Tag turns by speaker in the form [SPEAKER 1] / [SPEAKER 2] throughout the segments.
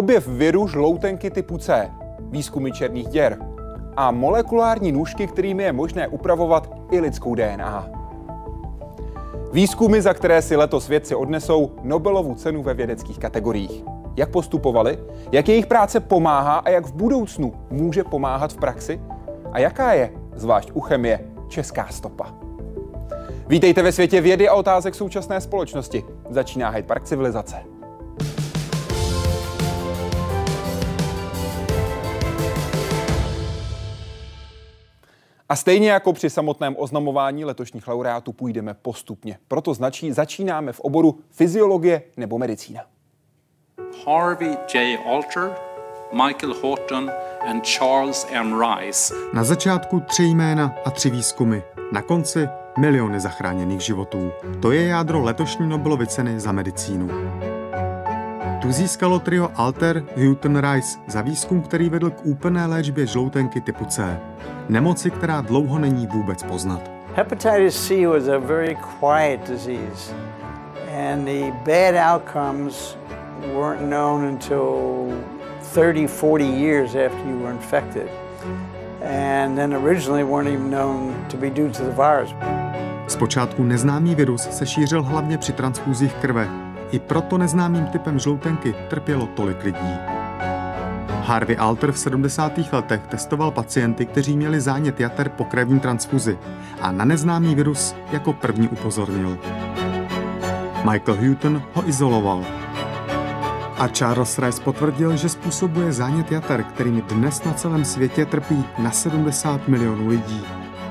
[SPEAKER 1] objev viru žloutenky typu C, výzkumy černých děr a molekulární nůžky, kterými je možné upravovat i lidskou DNA. Výzkumy, za které si letos vědci odnesou Nobelovu cenu ve vědeckých kategoriích. Jak postupovali, jak jejich práce pomáhá a jak v budoucnu může pomáhat v praxi a jaká je, zvlášť u chemie, česká stopa. Vítejte ve světě vědy a otázek současné společnosti. Začíná Hyde Park civilizace. A stejně jako při samotném oznamování letošních laureátů půjdeme postupně. Proto značí začínáme v oboru fyziologie nebo medicína.
[SPEAKER 2] Harvey J. Alter, Michael Horton and Charles M. Rice.
[SPEAKER 3] Na začátku tři jména a tři výzkumy. Na konci miliony zachráněných životů. To je jádro letošní Nobelovy ceny za medicínu. Tu získalo trio Alter Houghton Rice za výzkum, který vedl k úplné léčbě žloutenky typu C. Nemoci, která dlouho není vůbec poznat.
[SPEAKER 4] Hepatitis C was a very quiet disease, and the bad outcomes weren't known until 30, 40 years after you were infected. And then originally weren't even known to be due to the virus.
[SPEAKER 3] Zpočátku neznámý virus se šířil hlavně při transfúzích krve. I proto neznámým typem žloutenky trpělo tolik lidí. Harvey Alter v 70. letech testoval pacienty, kteří měli zánět jater po krevní transfuzi a na neznámý virus jako první upozornil. Michael Houghton ho izoloval. A Charles Rice potvrdil, že způsobuje zánět jater, kterým dnes na celém světě trpí na 70 milionů lidí.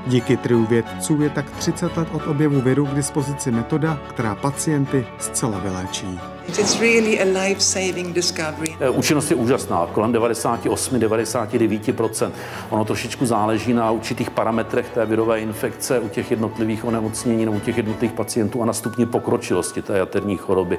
[SPEAKER 3] Díky triu vědců je tak 30 let od objevu viru k dispozici metoda, která pacienty zcela vyléčí.
[SPEAKER 5] It's really a life-saving discovery.
[SPEAKER 6] Eh, Účinnost je úžasná, kolem 98-99%. Ono trošičku záleží na určitých parametrech té virové infekce u těch jednotlivých onemocnění nebo u těch jednotlivých pacientů a na stupni pokročilosti té jaterní choroby.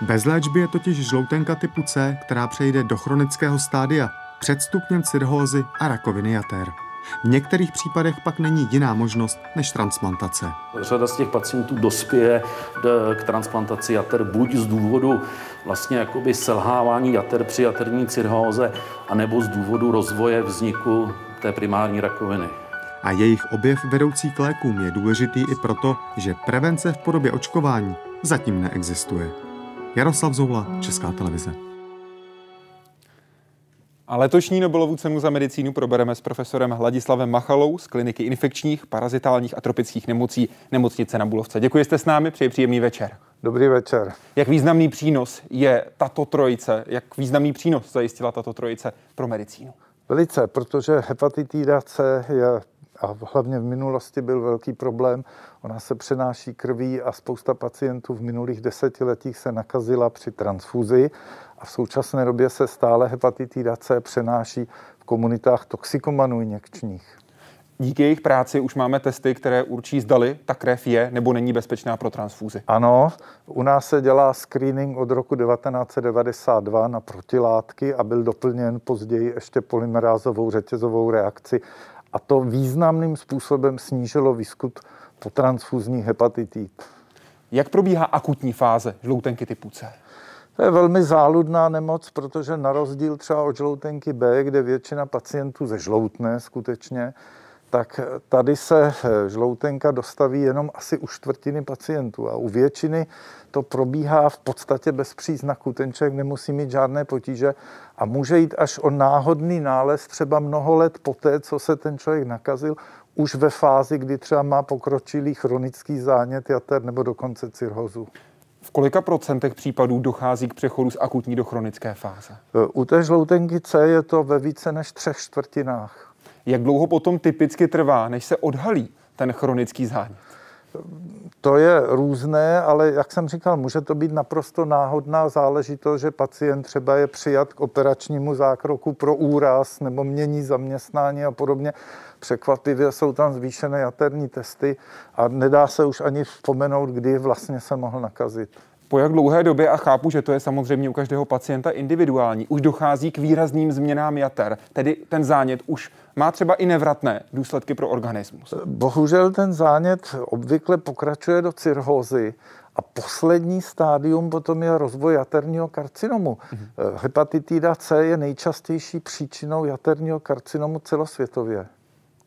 [SPEAKER 3] Bez léčby je totiž žloutenka typu C, která přejde do chronického stádia, před stupněm cirhózy a rakoviny jater. V některých případech pak není jiná možnost než transplantace.
[SPEAKER 6] Řada z těch pacientů dospěje d- k transplantaci jater buď z důvodu vlastně jakoby selhávání jater při jaterní cirhóze, anebo z důvodu rozvoje vzniku té primární rakoviny.
[SPEAKER 3] A jejich objev vedoucí k lékům je důležitý i proto, že prevence v podobě očkování zatím neexistuje. Jaroslav Zoula, Česká televize.
[SPEAKER 1] A letošní Nobelovu cenu za medicínu probereme s profesorem Hladislavem Machalou z kliniky infekčních, parazitálních a tropických nemocí nemocnice na Bulovce. Děkuji, že jste s námi, přeji příjemný večer.
[SPEAKER 7] Dobrý večer.
[SPEAKER 1] Jak významný přínos je tato trojice, jak významný přínos zajistila tato trojice pro medicínu?
[SPEAKER 7] Velice, protože hepatitida C je a hlavně v minulosti byl velký problém. Ona se přenáší krví a spousta pacientů v minulých desetiletích se nakazila při transfuzi a v současné době se stále hepatitida C přenáší v komunitách toxikomanů injekčních.
[SPEAKER 1] Díky jejich práci už máme testy, které určí, zdali ta krev je nebo není bezpečná pro transfúzi.
[SPEAKER 7] Ano, u nás se dělá screening od roku 1992 na protilátky a byl doplněn později ještě polymerázovou řetězovou reakci a to významným způsobem snížilo výskyt po transfuzních hepatitid.
[SPEAKER 1] Jak probíhá akutní fáze žloutenky typu C?
[SPEAKER 7] To je velmi záludná nemoc, protože na rozdíl třeba od žloutenky B, kde většina pacientů ze žloutne skutečně, tak tady se žloutenka dostaví jenom asi u čtvrtiny pacientů a u většiny to probíhá v podstatě bez příznaku. Ten člověk nemusí mít žádné potíže a může jít až o náhodný nález třeba mnoho let poté, co se ten člověk nakazil, už ve fázi, kdy třeba má pokročilý chronický zánět jater nebo dokonce cirhozu.
[SPEAKER 1] V kolika procentech případů dochází k přechodu z akutní do chronické fáze?
[SPEAKER 7] U té žloutenky C je to ve více než třech čtvrtinách.
[SPEAKER 1] Jak dlouho potom typicky trvá, než se odhalí ten chronický zánět?
[SPEAKER 7] To je různé, ale jak jsem říkal, může to být naprosto náhodná záležitost, že pacient třeba je přijat k operačnímu zákroku pro úraz nebo mění zaměstnání a podobně. Překvapivě jsou tam zvýšené jaterní testy a nedá se už ani vzpomenout, kdy vlastně se mohl nakazit.
[SPEAKER 1] Po jak dlouhé době, a chápu, že to je samozřejmě u každého pacienta individuální, už dochází k výrazným změnám jater, tedy ten zánět už má třeba i nevratné důsledky pro organismus.
[SPEAKER 7] Bohužel ten zánět obvykle pokračuje do cirhózy a poslední stádium potom je rozvoj jaterního karcinomu. Mm-hmm. Hepatitida C je nejčastější příčinou jaterního karcinomu celosvětově.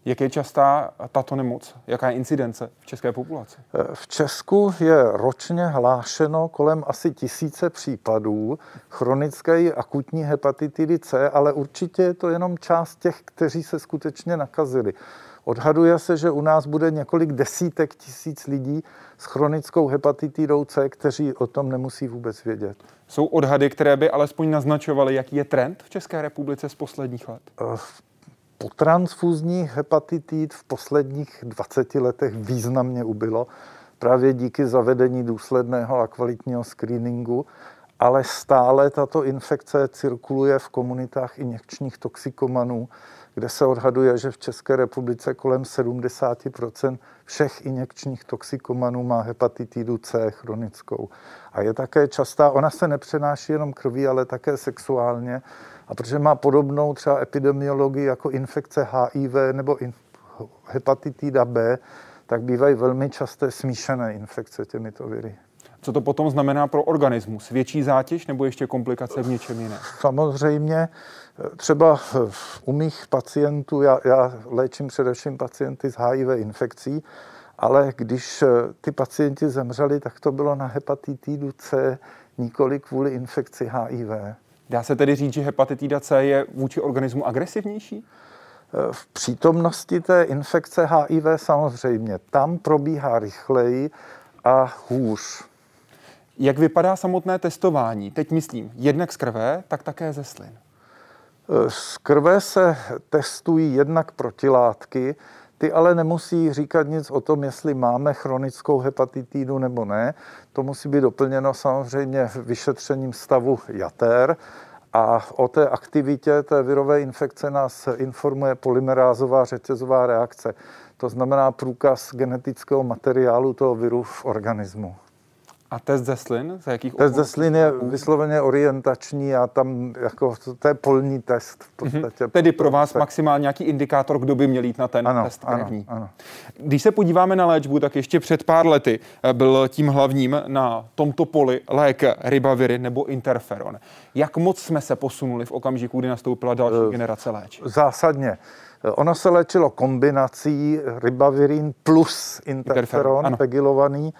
[SPEAKER 1] Jak je častá tato nemoc? Jaká je incidence v české populaci?
[SPEAKER 7] V Česku je ročně hlášeno kolem asi tisíce případů chronické akutní hepatitidy C, ale určitě je to jenom část těch, kteří se skutečně nakazili. Odhaduje se, že u nás bude několik desítek tisíc lidí s chronickou hepatitidou C, kteří o tom nemusí vůbec vědět.
[SPEAKER 1] Jsou odhady, které by alespoň naznačovaly, jaký je trend v České republice z posledních let?
[SPEAKER 7] Po transfuzních hepatitid v posledních 20 letech významně ubylo právě díky zavedení důsledného a kvalitního screeningu, ale stále tato infekce cirkuluje v komunitách injekčních toxikomanů, kde se odhaduje, že v České republice kolem 70% všech injekčních toxikomanů má hepatitidu C chronickou. A je také častá, ona se nepřenáší jenom krví, ale také sexuálně. A protože má podobnou třeba epidemiologii jako infekce HIV nebo in, hepatitida B, tak bývají velmi časté smíšené infekce těmito viry.
[SPEAKER 1] Co to potom znamená pro organismus? Větší zátěž nebo ještě komplikace v něčem jiném?
[SPEAKER 7] Samozřejmě třeba u mých pacientů, já, já léčím především pacienty s HIV infekcí, ale když ty pacienti zemřeli, tak to bylo na hepatitidu C, nikoli kvůli infekci HIV.
[SPEAKER 1] Dá se tedy říct, že hepatitida C je vůči organismu agresivnější?
[SPEAKER 7] V přítomnosti té infekce HIV samozřejmě. Tam probíhá rychleji a hůř.
[SPEAKER 1] Jak vypadá samotné testování? Teď myslím, jednak z krve, tak také ze slin.
[SPEAKER 7] Z krve se testují jednak protilátky, ty ale nemusí říkat nic o tom, jestli máme chronickou hepatitidu nebo ne. To musí být doplněno samozřejmě vyšetřením stavu jater. A o té aktivitě té virové infekce nás informuje polymerázová řetězová reakce. To znamená průkaz genetického materiálu toho viru v organismu.
[SPEAKER 1] A test ze slin? Za jakých
[SPEAKER 7] test ze slin je vysloveně orientační a tam jako, to je polní test v
[SPEAKER 1] podstatě. Mm-hmm. Tedy pro vás maximálně nějaký indikátor, kdo by měl jít na ten
[SPEAKER 7] ano,
[SPEAKER 1] test
[SPEAKER 7] krevní. Ano, ano.
[SPEAKER 1] Když se podíváme na léčbu, tak ještě před pár lety eh, byl tím hlavním na tomto poli lék ribavirin nebo interferon. Jak moc jsme se posunuli v okamžiku, kdy nastoupila další uh, generace léčiv?
[SPEAKER 7] Zásadně. Ono se léčilo kombinací ribavirin plus interferon, interferon pegilovaný.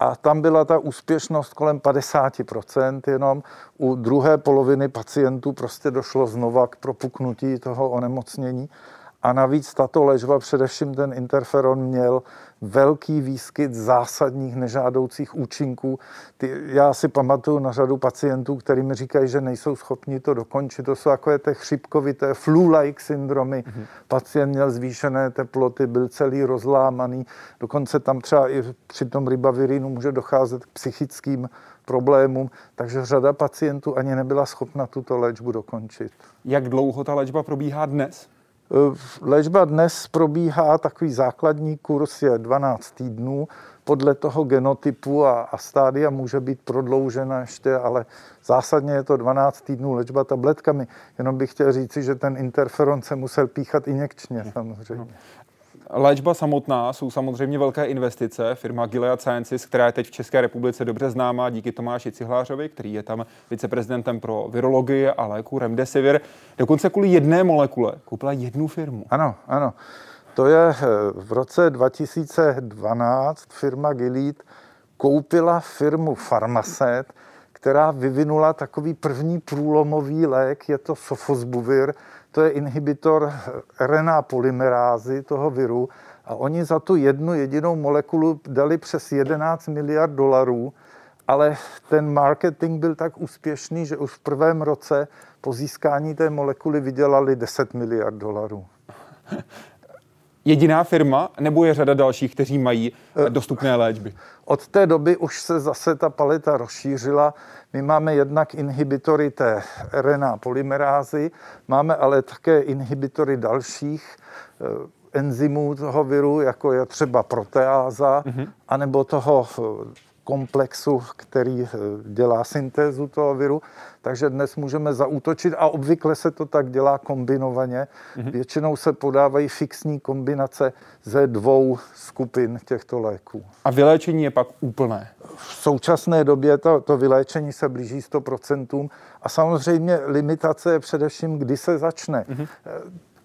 [SPEAKER 7] A tam byla ta úspěšnost kolem 50% jenom. U druhé poloviny pacientů prostě došlo znova k propuknutí toho onemocnění. A navíc tato léčba, především ten interferon, měl velký výskyt zásadních nežádoucích účinků. Ty, já si pamatuju na řadu pacientů, kteří mi říkají, že nejsou schopni to dokončit. To jsou takové ty chřipkovité flu-like syndromy. Mm-hmm. Pacient měl zvýšené teploty, byl celý rozlámaný. Dokonce tam třeba i při tom ribavirinu může docházet k psychickým problémům, takže řada pacientů ani nebyla schopna tuto léčbu dokončit.
[SPEAKER 1] Jak dlouho ta léčba probíhá dnes?
[SPEAKER 7] Eh, léčba dnes probíhá, takový základní kurz je 12 týdnů. Podle toho genotypu a, a stádia může být prodloužena ještě, ale zásadně je to 12 týdnů léčba tabletkami. Jenom bych chtěl říci, že ten interferon se musel píchat injekčně samozřejmě.
[SPEAKER 1] Léčba samotná jsou samozřejmě velké investice. Firma Gilead Sciences, která je teď v České republice dobře známá díky Tomáši Cihlářovi, který je tam viceprezidentem pro virologii a léku Remdesivir, dokonce kvůli jedné molekule koupila jednu firmu.
[SPEAKER 7] Ano, ano. To je eh, v roce 2012 firma Gilead koupila firmu Farmaset, která vyvinula takový první průlomový lék, je to sofosbuvir, to je inhibitor RNA polymerázy toho viru a oni za tu jednu jedinou molekulu dali přes 11 miliard dolarů, ale ten marketing byl tak úspěšný, že už v prvém roce po získání té molekuly vydělali 10 miliard dolarů.
[SPEAKER 1] Jediná firma, nebo je řada dalších, kteří mají eh, dostupné léčby?
[SPEAKER 7] Od té doby už se zase ta paleta rozšířila. My máme jednak inhibitory té RNA polymerázy, máme ale také inhibitory dalších eh, enzymů toho viru, jako je třeba proteáza, mm-hmm. anebo toho komplexu, který eh, dělá syntézu toho viru. Takže dnes můžeme zaútočit a obvykle se to tak dělá kombinovaně. Mm-hmm. Většinou se podávají fixní kombinace ze dvou skupin těchto léků.
[SPEAKER 1] A vyléčení je pak úplné?
[SPEAKER 7] V současné době to, to vyléčení se blíží 100% a samozřejmě limitace je především, kdy se začne. Mm-hmm.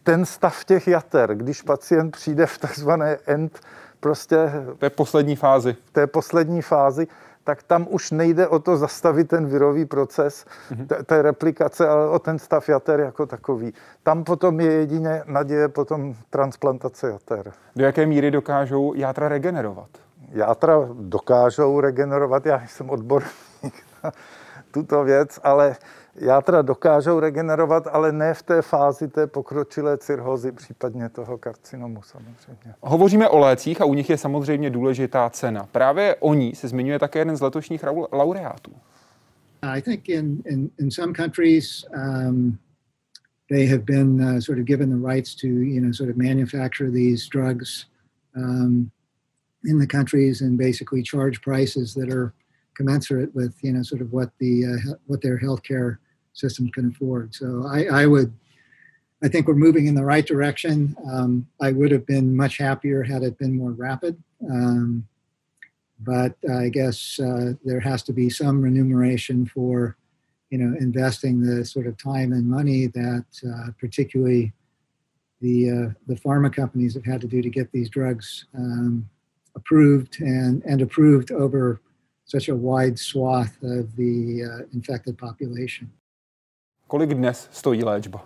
[SPEAKER 7] Ten stav těch jater, když pacient přijde v takzvané end prostě...
[SPEAKER 1] To je poslední fázi.
[SPEAKER 7] V té poslední fázi, tak tam už nejde o to zastavit ten virový proces mm-hmm. té replikace, ale o ten stav jater jako takový. Tam potom je jedině naděje potom transplantace jater.
[SPEAKER 1] Do jaké míry dokážou játra regenerovat?
[SPEAKER 7] Játra dokážou regenerovat, já jsem odborník na tuto věc, ale játra dokážou regenerovat, ale ne v té fázi té pokročilé cirhozy, případně toho karcinomu samozřejmě.
[SPEAKER 1] Hovoříme o lécích a u nich je samozřejmě důležitá cena. Právě o ní se zmiňuje také jeden z letošních laureátů.
[SPEAKER 8] I think in, in, in some countries um, they have been uh, sort of given the rights to, you know, sort of manufacture these drugs um, in the countries and basically charge prices that are commensurate with, you know, sort of what the uh, what their healthcare systems can afford. So I, I would, I think we're moving in the right direction. Um, I would have been much happier had it been more rapid. Um, but I guess uh, there has to be some remuneration for, you know, investing the sort of time and money that uh, particularly the uh, the pharma companies have had to do to get these drugs um, approved and and approved over such a wide swath of the uh, infected population.
[SPEAKER 1] Kolik dnes stojí léčba?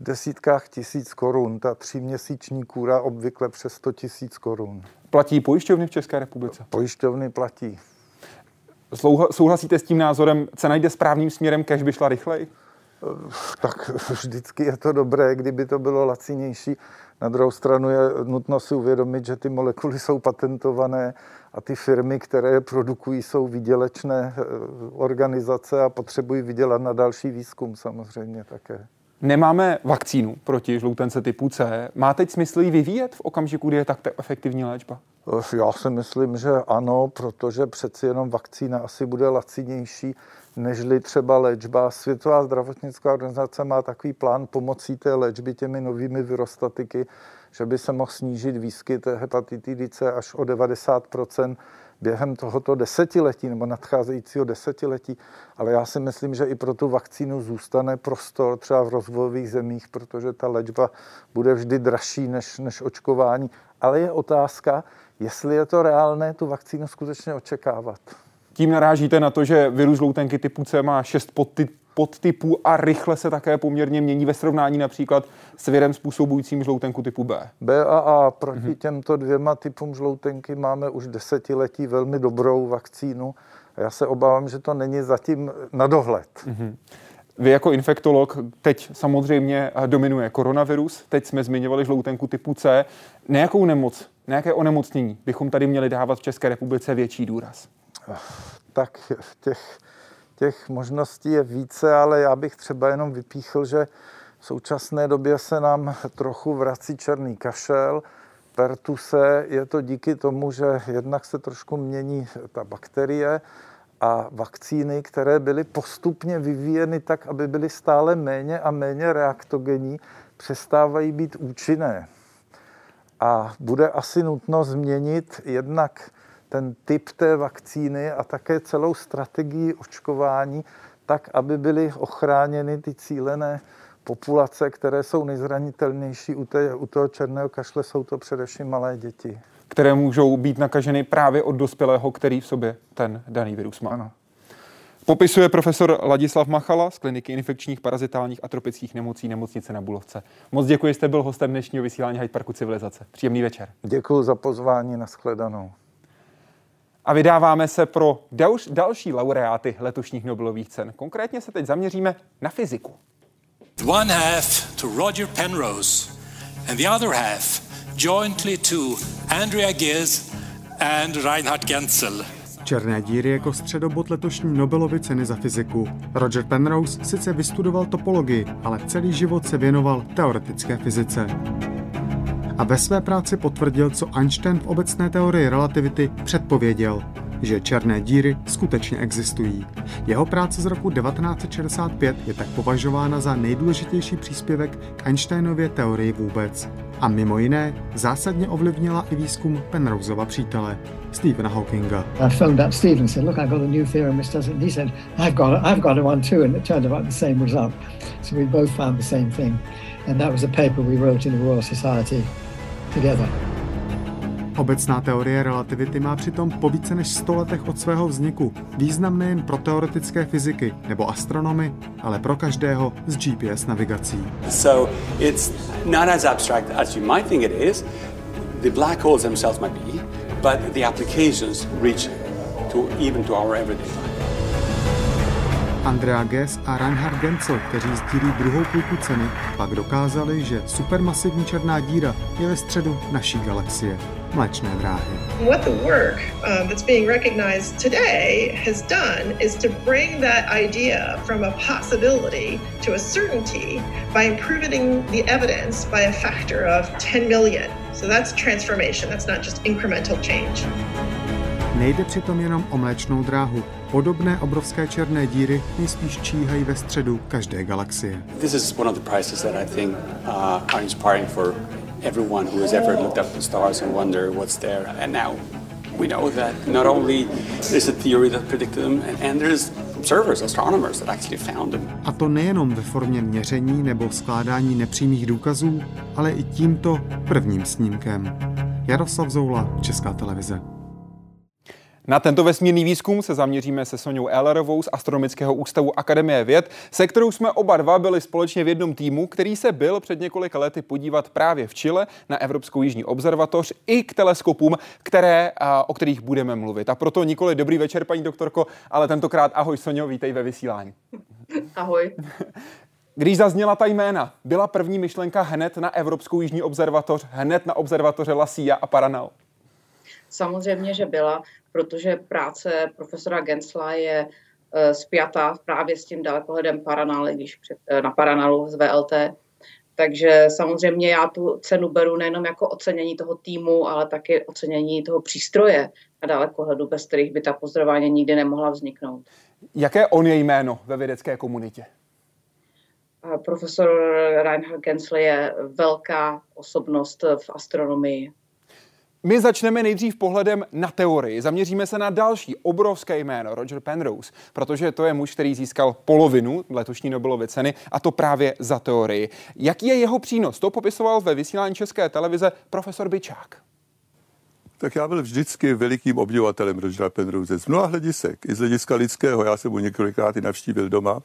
[SPEAKER 7] V desítkách tisíc korun. Ta tříměsíční kůra obvykle přes 100 tisíc korun.
[SPEAKER 1] Platí pojišťovny v České republice?
[SPEAKER 7] Pojišťovny platí.
[SPEAKER 1] Souhlasíte s tím názorem, cena jde správným směrem, kež by šla rychleji?
[SPEAKER 7] Tak vždycky je to dobré, kdyby to bylo lacinější. Na druhou stranu je nutno si uvědomit, že ty molekuly jsou patentované a ty firmy, které je produkují, jsou výdělečné eh, organizace a potřebují vydělat na další výzkum samozřejmě také.
[SPEAKER 1] Nemáme vakcínu proti žloutence typu C. Má teď smysl ji vyvíjet v okamžiku, kdy je tak efektivní léčba?
[SPEAKER 7] Eh, já si myslím, že ano, protože přeci jenom vakcína asi bude lacinější nežli třeba léčba. Světová zdravotnická organizace má takový plán pomocí té léčby těmi novými virostatiky, že by se mohl snížit výskyt hepatitidy C až o 90 během tohoto desetiletí nebo nadcházejícího desetiletí. Ale já si myslím, že i pro tu vakcínu zůstane prostor třeba v rozvojových zemích, protože ta léčba bude vždy dražší než, než očkování. Ale je otázka, jestli je to reálné tu vakcínu skutečně očekávat.
[SPEAKER 1] Tím narážíte na to, že virus žloutenky typu C má šest podtypů a rychle se také poměrně mění ve srovnání například s virem způsobujícím žloutenku typu B.
[SPEAKER 7] B a A proti mm-hmm. těmto dvěma typům žloutenky máme už desetiletí velmi dobrou vakcínu. Já se obávám, že to není zatím na dohled. Mm-hmm.
[SPEAKER 1] Vy jako infektolog teď samozřejmě dominuje koronavirus, teď jsme zmiňovali žloutenku typu C. Nějakou nemoc, nějaké onemocnění bychom tady měli dávat v České republice větší důraz?
[SPEAKER 7] tak těch, těch možností je více, ale já bych třeba jenom vypíchl, že v současné době se nám trochu vrací černý kašel, pertuse. Je to díky tomu, že jednak se trošku mění ta bakterie a vakcíny, které byly postupně vyvíjeny tak, aby byly stále méně a méně reaktogenní, přestávají být účinné. A bude asi nutno změnit jednak ten typ té vakcíny a také celou strategii očkování, tak, aby byly ochráněny ty cílené populace, které jsou nejzranitelnější u, té, u toho černého kašle, jsou to především malé děti.
[SPEAKER 1] Které můžou být nakaženy právě od dospělého, který v sobě ten daný virus má.
[SPEAKER 7] Ano.
[SPEAKER 1] Popisuje profesor Ladislav Machala z kliniky infekčních, parazitálních a tropických nemocí nemocnice na Bulovce. Moc děkuji, že jste byl hostem dnešního vysílání Hyde Parku Civilizace. Příjemný večer.
[SPEAKER 7] Děkuji za pozvání, na shledanou
[SPEAKER 1] a vydáváme se pro dalš, další laureáty letošních Nobelových cen. Konkrétně se teď zaměříme na fyziku. One half to Roger Penrose and the other half jointly to Andrea Ghez and Reinhard Genzel. Černé díry jako středobod letošní Nobelovy ceny za fyziku. Roger Penrose sice vystudoval topologii, ale celý život se věnoval teoretické fyzice a ve své práci potvrdil, co Einstein v obecné teorii relativity předpověděl.
[SPEAKER 3] že černé díry skutečně existují. Jeho práce z roku 1965 je tak považována za nejdůležitější příspěvek k Einsteinově teorii vůbec. A mimo jiné zásadně ovlivnila i výzkum Penroseova přítele, Stephena Hawkinga.
[SPEAKER 9] I Stephen got a new. He said, I've got, I've got one too, and it turned the same result. So we both found the same thing. And that was a paper we wrote in the Royal Society together.
[SPEAKER 3] Obecná teorie relativity má přitom po více než 100 letech od svého vzniku význam nejen pro teoretické fyziky nebo astronomy, ale pro každého s GPS navigací.
[SPEAKER 10] So it's not as abstract as you might think it is. The black holes themselves might be, but the applications reach to even to our everyday life.
[SPEAKER 3] Andrea Ghez a Reinhard Genzel, kteří sdílí druhou půlku ceny, pak dokázali, že supermasivní černá díra je ve středu naší galaxie, mléčné dráhy.
[SPEAKER 11] What the work um, that's being recognized today has done is to bring that idea from a possibility to a certainty by improving the evidence by a factor of 10 million. So that's transformation, that's not just incremental change.
[SPEAKER 3] Nejde přitom jenom o mléčnou dráhu. Podobné obrovské černé díry nejspíš číhají ve středu každé galaxie.
[SPEAKER 10] This is one of the prizes that I think uh, are inspiring for everyone who has ever looked up the stars and wonder what's there. And now we know that not only there's a theory that predicted them, and, and there's observers, astronomers that actually found them.
[SPEAKER 3] A to nejenom ve formě měření nebo skládání nepřímých důkazů, ale i tímto prvním snímkem. Jaroslav Zoula, Česká televize.
[SPEAKER 1] Na tento vesmírný výzkum se zaměříme se Soňou Ellerovou z Astronomického ústavu Akademie věd, se kterou jsme oba dva byli společně v jednom týmu, který se byl před několika lety podívat právě v Chile na Evropskou jižní observatoř i k teleskopům, které, o kterých budeme mluvit. A proto nikoli dobrý večer, paní doktorko, ale tentokrát ahoj Soňo, vítej ve vysílání.
[SPEAKER 12] Ahoj.
[SPEAKER 1] Když zazněla ta jména, byla první myšlenka hned na Evropskou jižní observatoř, hned na observatoře La Silla a Paranal?
[SPEAKER 12] Samozřejmě, že byla, protože práce profesora Gensla je uh, spjatá právě s tím dalekohledem Paranal, když před, uh, na Paranalu z VLT. Takže samozřejmě já tu cenu beru nejenom jako ocenění toho týmu, ale taky ocenění toho přístroje na dalekohledu, bez kterých by ta pozorování nikdy nemohla vzniknout.
[SPEAKER 1] Jaké on je jméno ve vědecké komunitě?
[SPEAKER 12] Profesor Reinhard Gensler je velká osobnost v astronomii.
[SPEAKER 1] My začneme nejdřív pohledem na teorii. Zaměříme se na další obrovské jméno, Roger Penrose, protože to je muž, který získal polovinu letošní Nobelovy ceny a to právě za teorii. Jaký je jeho přínos? To popisoval ve vysílání České televize profesor Byčák.
[SPEAKER 13] Tak já byl vždycky velikým obdivatelem Rogera Penrose z mnoha hledisek, i z hlediska lidského. Já jsem mu několikrát i navštívil doma.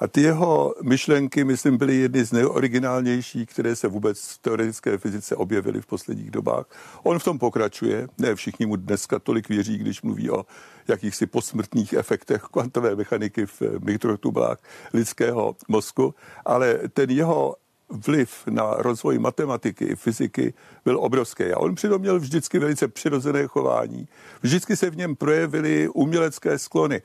[SPEAKER 13] A ty jeho myšlenky, myslím, byly jedny z nejoriginálnějších, které se vůbec v teoretické fyzice objevily v posledních dobách. On v tom pokračuje, ne všichni mu dneska tolik věří, když mluví o jakýchsi posmrtných efektech kvantové mechaniky v mikrotublách lidského mozku, ale ten jeho vliv na rozvoj matematiky, fyziky byl obrovský. A on přitom měl vždycky velice přirozené chování. Vždycky se v něm projevily umělecké sklony.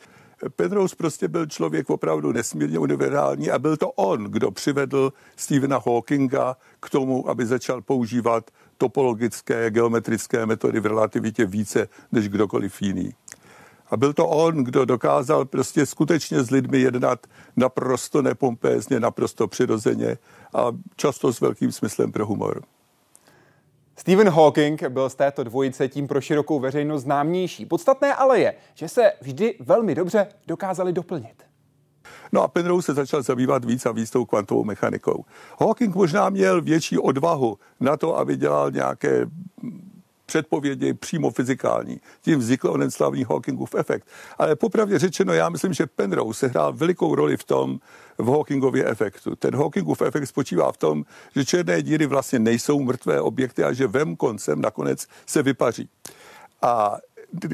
[SPEAKER 13] Penrose prostě byl člověk opravdu nesmírně univerzální a byl to on, kdo přivedl Stephena Hawkinga k tomu, aby začal používat topologické geometrické metody v relativitě více než kdokoliv jiný. A byl to on, kdo dokázal prostě skutečně s lidmi jednat naprosto nepompézně, naprosto přirozeně a často s velkým smyslem pro humor.
[SPEAKER 1] Stephen Hawking byl z této dvojice tím pro širokou veřejnost známější. Podstatné ale je, že se vždy velmi dobře dokázali doplnit.
[SPEAKER 13] No a Penrose se začal zabývat víc a víc tou kvantovou mechanikou. Hawking možná měl větší odvahu na to, aby dělal nějaké předpovědi přímo fyzikální. Tím vznikl onen slavný Hawkingův efekt. Ale popravdě řečeno, já myslím, že Penrose sehrál velikou roli v tom, v Hawkingově efektu. Ten Hawkingův efekt spočívá v tom, že černé díry vlastně nejsou mrtvé objekty a že vem koncem nakonec se vypaří. A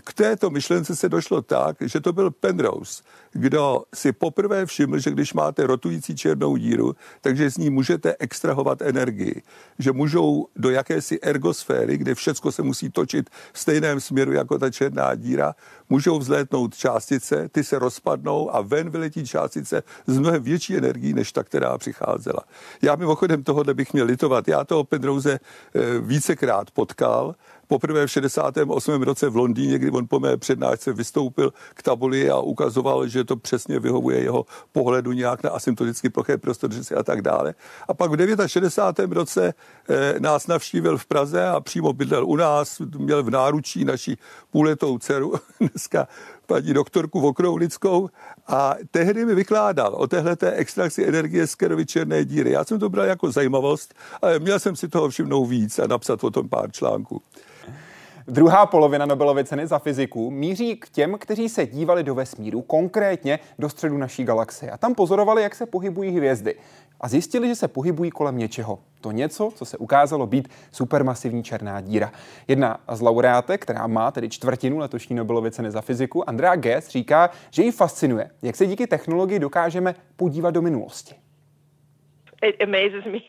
[SPEAKER 13] k této myšlence se došlo tak, že to byl Penrose, kdo si poprvé všiml, že když máte rotující černou díru, takže z ní můžete extrahovat energii. Že můžou do jakési ergosféry, kde všechno se musí točit v stejném směru jako ta černá díra, můžou vzlétnout částice, ty se rozpadnou a ven vyletí částice s mnohem větší energií, než ta, která přicházela. Já mimochodem tohohle bych měl litovat. Já toho Penrose eh, vícekrát potkal poprvé v 68. roce v Londýně, kdy on po mé přednášce vystoupil k tabuli a ukazoval, že to přesně vyhovuje jeho pohledu nějak na asymptoticky ploché prostory a tak dále. A pak v 69. roce eh, nás navštívil v Praze a přímo bydlel u nás, měl v náručí naší půletou dceru, dneska paní doktorku Vokroulickou a tehdy mi vykládal o téhleté extrakci energie z Kerovy černé díry. Já jsem to bral jako zajímavost, ale měl jsem si toho všimnout víc a napsat o tom pár článků.
[SPEAKER 1] Druhá polovina Nobelovy ceny za fyziku míří k těm, kteří se dívali do vesmíru, konkrétně do středu naší galaxie. A tam pozorovali, jak se pohybují hvězdy. A zjistili, že se pohybují kolem něčeho. To něco, co se ukázalo být supermasivní černá díra. Jedna z laureátek, která má tedy čtvrtinu letošní Nobelovy ceny za fyziku, Andrea Ghez, říká, že ji fascinuje, jak se díky technologii dokážeme podívat do minulosti.
[SPEAKER 14] It amazes me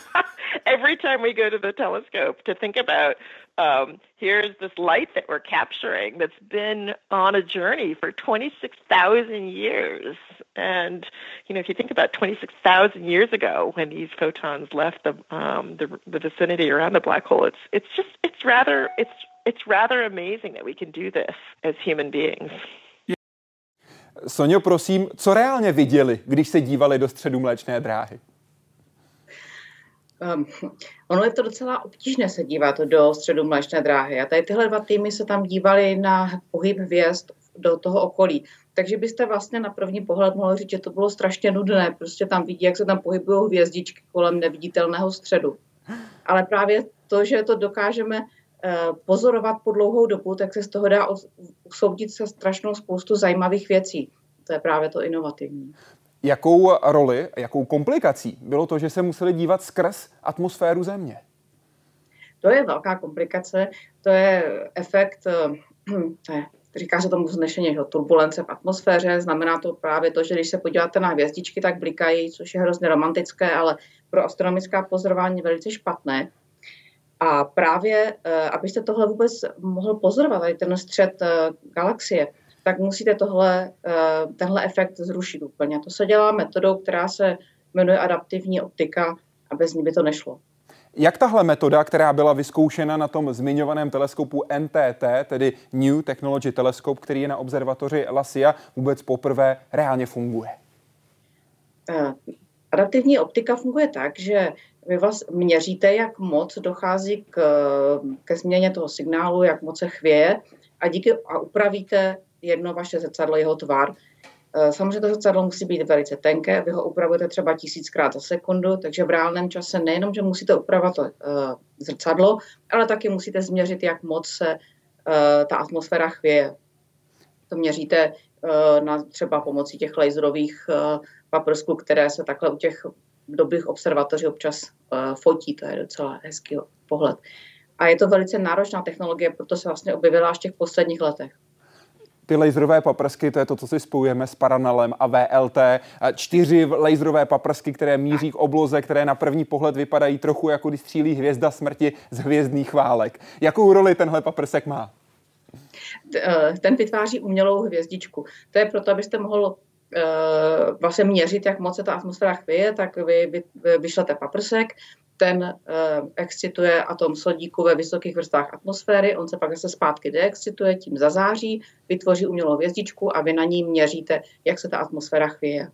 [SPEAKER 14] every time we go to the telescope to think about um, here's this light that we're capturing that's been on a journey for 26,000 years. And, you know, if you think about 26,000 years ago when these photons left the, um, the, the vicinity around the black hole, it's, it's just, it's rather, it's, it's rather amazing that we can do this as human beings.
[SPEAKER 1] Sonio, prosím, co reálně viděli, když se dívali do středu mléčné dráhy?
[SPEAKER 12] Um, ono je to docela obtížné se dívat do středu mléčné dráhy. A tady tyhle dva týmy se tam dívali na pohyb hvězd do toho okolí. Takže byste vlastně na první pohled mohli říct, že to bylo strašně nudné. Prostě tam vidí, jak se tam pohybují hvězdičky kolem neviditelného středu. Ale právě to, že to dokážeme eh, pozorovat po dlouhou dobu, tak se z toho dá usoudit se strašnou spoustu zajímavých věcí. To je právě to inovativní.
[SPEAKER 1] Jakou roli, jakou komplikací bylo to, že se museli dívat skrz atmosféru Země?
[SPEAKER 12] To je velká komplikace, to je efekt, to je, říká se tomu vznešeně, že turbulence v atmosféře, znamená to právě to, že když se podíváte na hvězdičky, tak blikají, což je hrozně romantické, ale pro astronomická pozorování velice špatné. A právě, eh, abyste tohle vůbec mohl pozorovat, tady ten střed eh, galaxie, tak musíte tohle, eh, tenhle efekt zrušit úplně. To se dělá metodou, která se jmenuje adaptivní optika a bez ní by to nešlo.
[SPEAKER 1] Jak tahle metoda, která byla vyzkoušena na tom zmiňovaném teleskopu NTT, tedy New Technology Telescope, který je na observatoři La Silla, vůbec poprvé reálně funguje?
[SPEAKER 12] Eh, adaptivní optika funguje tak, že vy vás měříte, jak moc dochází k, ke změně toho signálu, jak moc se chvěje a díky a upravíte jedno vaše zrcadlo, jeho tvar. Eh, samozřejmě to zrcadlo musí být velice tenké, vy ho upravujete třeba tisíckrát za sekundu, takže v reálném čase nejenom, že musíte upravovat to uh, zrcadlo, ale taky musíte změřit, jak moc se uh, ta atmosféra chvěje. To měříte na třeba pomocí těch laserových paprsků, které se takhle u těch dobrých observatoří občas fotí, to je docela hezký pohled. A je to velice náročná technologie, proto se vlastně objevila až v těch posledních letech
[SPEAKER 1] ty laserové paprsky, to je to, co si spojujeme s Paranalem a VLT. Čtyři laserové paprsky, které míří k obloze, které na první pohled vypadají trochu jako když střílí hvězda smrti z hvězdných válek. Jakou roli tenhle paprsek má?
[SPEAKER 12] Eh, ten vytváří umělou hvězdičku. To je proto, abyste mohl Uh, vlastně měřit, jak moc se ta atmosféra chvěje, tak vy vyšlete paprsek, ten uh, excituje atom sodíku ve vysokých vrstách atmosféry, on se pak zase zpátky deexcituje, tím zazáří, vytvoří umělou hvězdičku a vy na ní měříte, jak se ta atmosféra chvěje.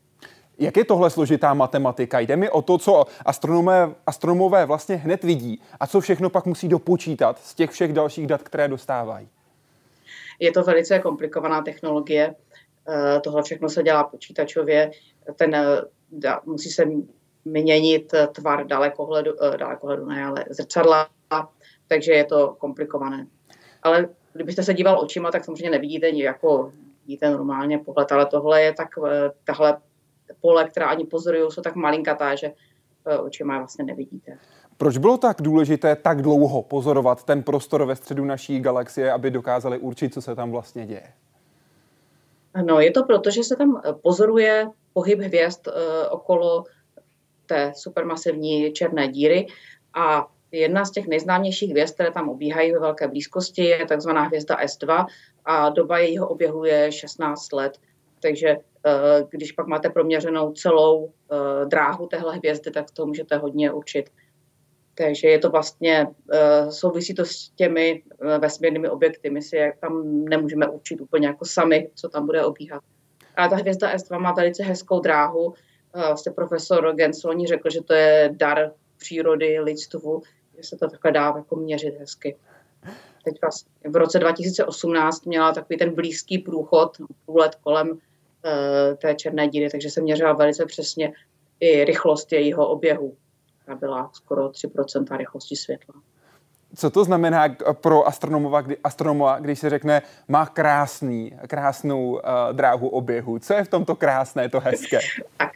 [SPEAKER 1] Jak je tohle složitá matematika? Jde mi o to, co astronomové, astronomové vlastně hned vidí a co všechno pak musí dopočítat z těch všech dalších dat, které dostávají.
[SPEAKER 12] Je to velice komplikovaná technologie. Eh, tohle všechno se dělá počítačově. Ten, eh, musí se měnit tvar dalekohledu, eh, dalekohledu ne, ale zrcadla, takže je to komplikované. Ale kdybyste se díval očima, tak samozřejmě nevidíte jako vidíte normálně pohled, ale tohle je tak, eh, tahle pole, která ani pozorují, jsou tak malinkatá, že eh, očima vlastně nevidíte.
[SPEAKER 1] Proč bylo tak důležité tak dlouho pozorovat ten prostor ve středu naší galaxie, aby dokázali určit, co se tam vlastně děje?
[SPEAKER 12] No, je to proto, že se tam pozoruje pohyb hvězd okolo té supermasivní černé díry a Jedna z těch nejznámějších hvězd, které tam obíhají ve velké blízkosti, je takzvaná hvězda S2 a doba jejího oběhu je 16 let. Takže eh, když pak máte proměřenou celou eh, dráhu téhle hvězdy, tak to můžete hodně určit. Takže je to vlastně, uh, souvisí to s těmi vesmírnými objekty. My si tam nemůžeme určit úplně jako sami, co tam bude obíhat. A ta hvězda S2 má velice hezkou dráhu. Vlastně profesor Gensloni řekl, že to je dar přírody, lidstvu, že se to takhle dá jako měřit hezky. Teď vlastně v roce 2018 měla takový ten blízký průchod, průlet kolem uh, té černé díry, takže se měřila velice přesně i rychlost jejího oběhu která byla skoro 3% rychlosti světla.
[SPEAKER 1] Co to znamená pro astronoma, kdy, astronoma, když se řekne, má krásný, krásnou uh, dráhu oběhu? Co je v tomto krásné, to hezké?
[SPEAKER 12] tak,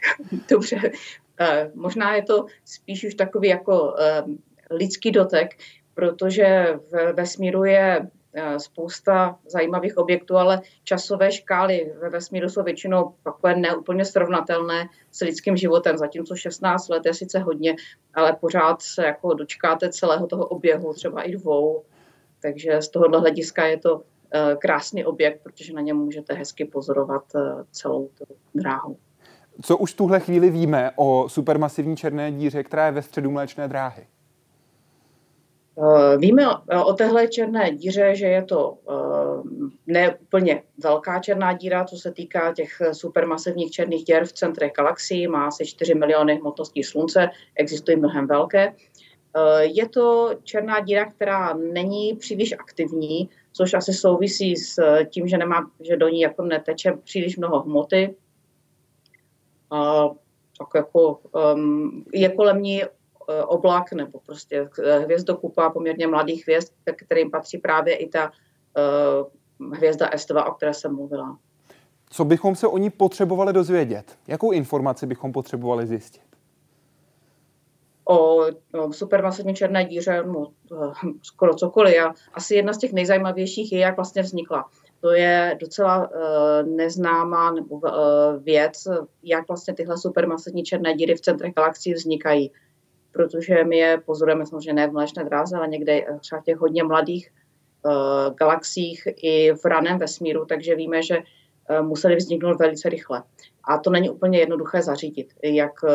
[SPEAKER 12] dobře. Uh, možná je to spíš už takový jako uh, lidský dotek, protože v vesmíru je spousta zajímavých objektů, ale časové škály ve vesmíru jsou většinou takové neúplně srovnatelné s lidským životem, zatímco 16 let je sice hodně, ale pořád se jako dočkáte celého toho oběhu, třeba i dvou. Takže z tohohle hlediska je to eh, krásný objekt, protože na něm můžete hezky pozorovat eh, celou tu dráhu.
[SPEAKER 1] Co už tuhle chvíli víme o supermasivní černé díře, která je ve středu mléčné dráhy?
[SPEAKER 12] Eh, víme o téhle černé díře, že je to eh, ne úplně velká černá díra, co se týká těch supermasivních černých děr v centrech galaxií, má asi 4 miliony hmotností slunce, existují mnohem velké. Eh, je to černá díra, která není příliš aktivní, což asi souvisí s tím, že, nemá, že do ní jako neteče příliš mnoho hmoty. tak jako, um, je kolem ní Eh, oblak nebo prostě eh, hvězdokupa poměrně mladých hvězd, kterým patří právě i ta uh, hvězda S2, o které jsem mluvila.
[SPEAKER 1] Co bychom se o ní potřebovali dozvědět? Jakou informaci bychom potřebovali zjistit?
[SPEAKER 12] O, o supermasivní černé díře no, skoro cokoliv. A asi jedna z těch nejzajímavějších je, jak vlastně vznikla. To je docela uh, neznámá nebo, uh, věc, jak vlastně tyhle supermasivní černé díry v centrech galaxií vznikají protože my je pozorujeme samozřejmě ne v mléčné dráze, ale někde třeba v těch hodně mladých uh, galaxiích i v raném vesmíru, takže víme, že uh, museli vzniknout velice rychle. A to není úplně jednoduché zařídit, jak, uh,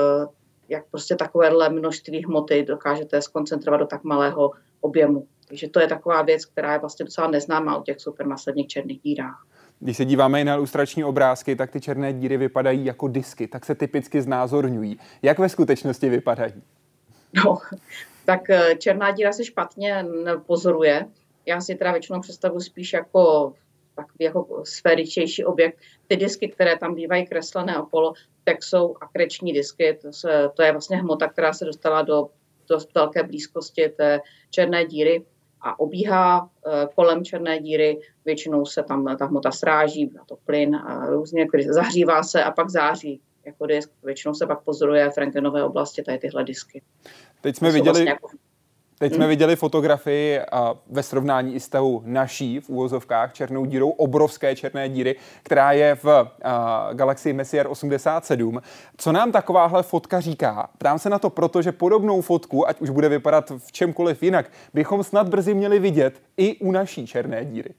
[SPEAKER 12] jak prostě takovéhle množství hmoty dokážete skoncentrovat do tak malého objemu. Takže to je taková věc, která je vlastně docela neznámá o těch supermasivních černých dírách.
[SPEAKER 1] Když se díváme i na ilustrační obrázky, tak ty černé díry vypadají jako disky, tak se typicky znázorňují. Jak ve skutečnosti vypadají?
[SPEAKER 12] No, tak eh, černá díra se špatně pozoruje. Já si teda většinou představuji spíš jako takový jako sféričtější objekt. Ty disky, které tam bývají kreslené okolo, tak jsou akreční disky. To, se, to je vlastně hmota, která se dostala do dost velké blízkosti té černé díry a obíhá e, kolem černé díry. Většinou se tam ta hmota sráží, a to plyn a různě, zahřívá se a pak září jako disk. Většinou se pak pozoruje v rentgenové oblasti tady tyhle disky.
[SPEAKER 1] Teď jsme viděli... Vlastně jako... Teď jsme hmm. viděli fotografii a ve srovnání i s tou naší v úvozovkách černou dírou, obrovské černé díry, která je v uh, galaxii Messier 87. Co nám takováhle fotka říká? Ptám se na to proto, že podobnou fotku, ať už bude vypadat v čemkoliv jinak, bychom snad brzy měli vidět i u naší černé díry.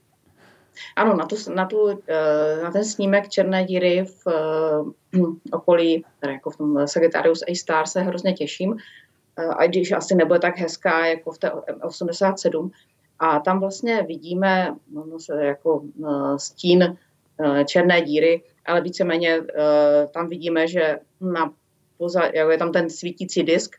[SPEAKER 12] Ano, na, tu, na, tu, eh, na ten snímek černé díry v uh, okolí, teda jako v tom Sagittarius A star se hrozně těším, uh, i když asi nebude tak hezká jako v té 87. A tam vlastně vidíme no, se jako stín černé díry, ale víceméně tam vidíme, že na poza, jako je tam ten svítící disk,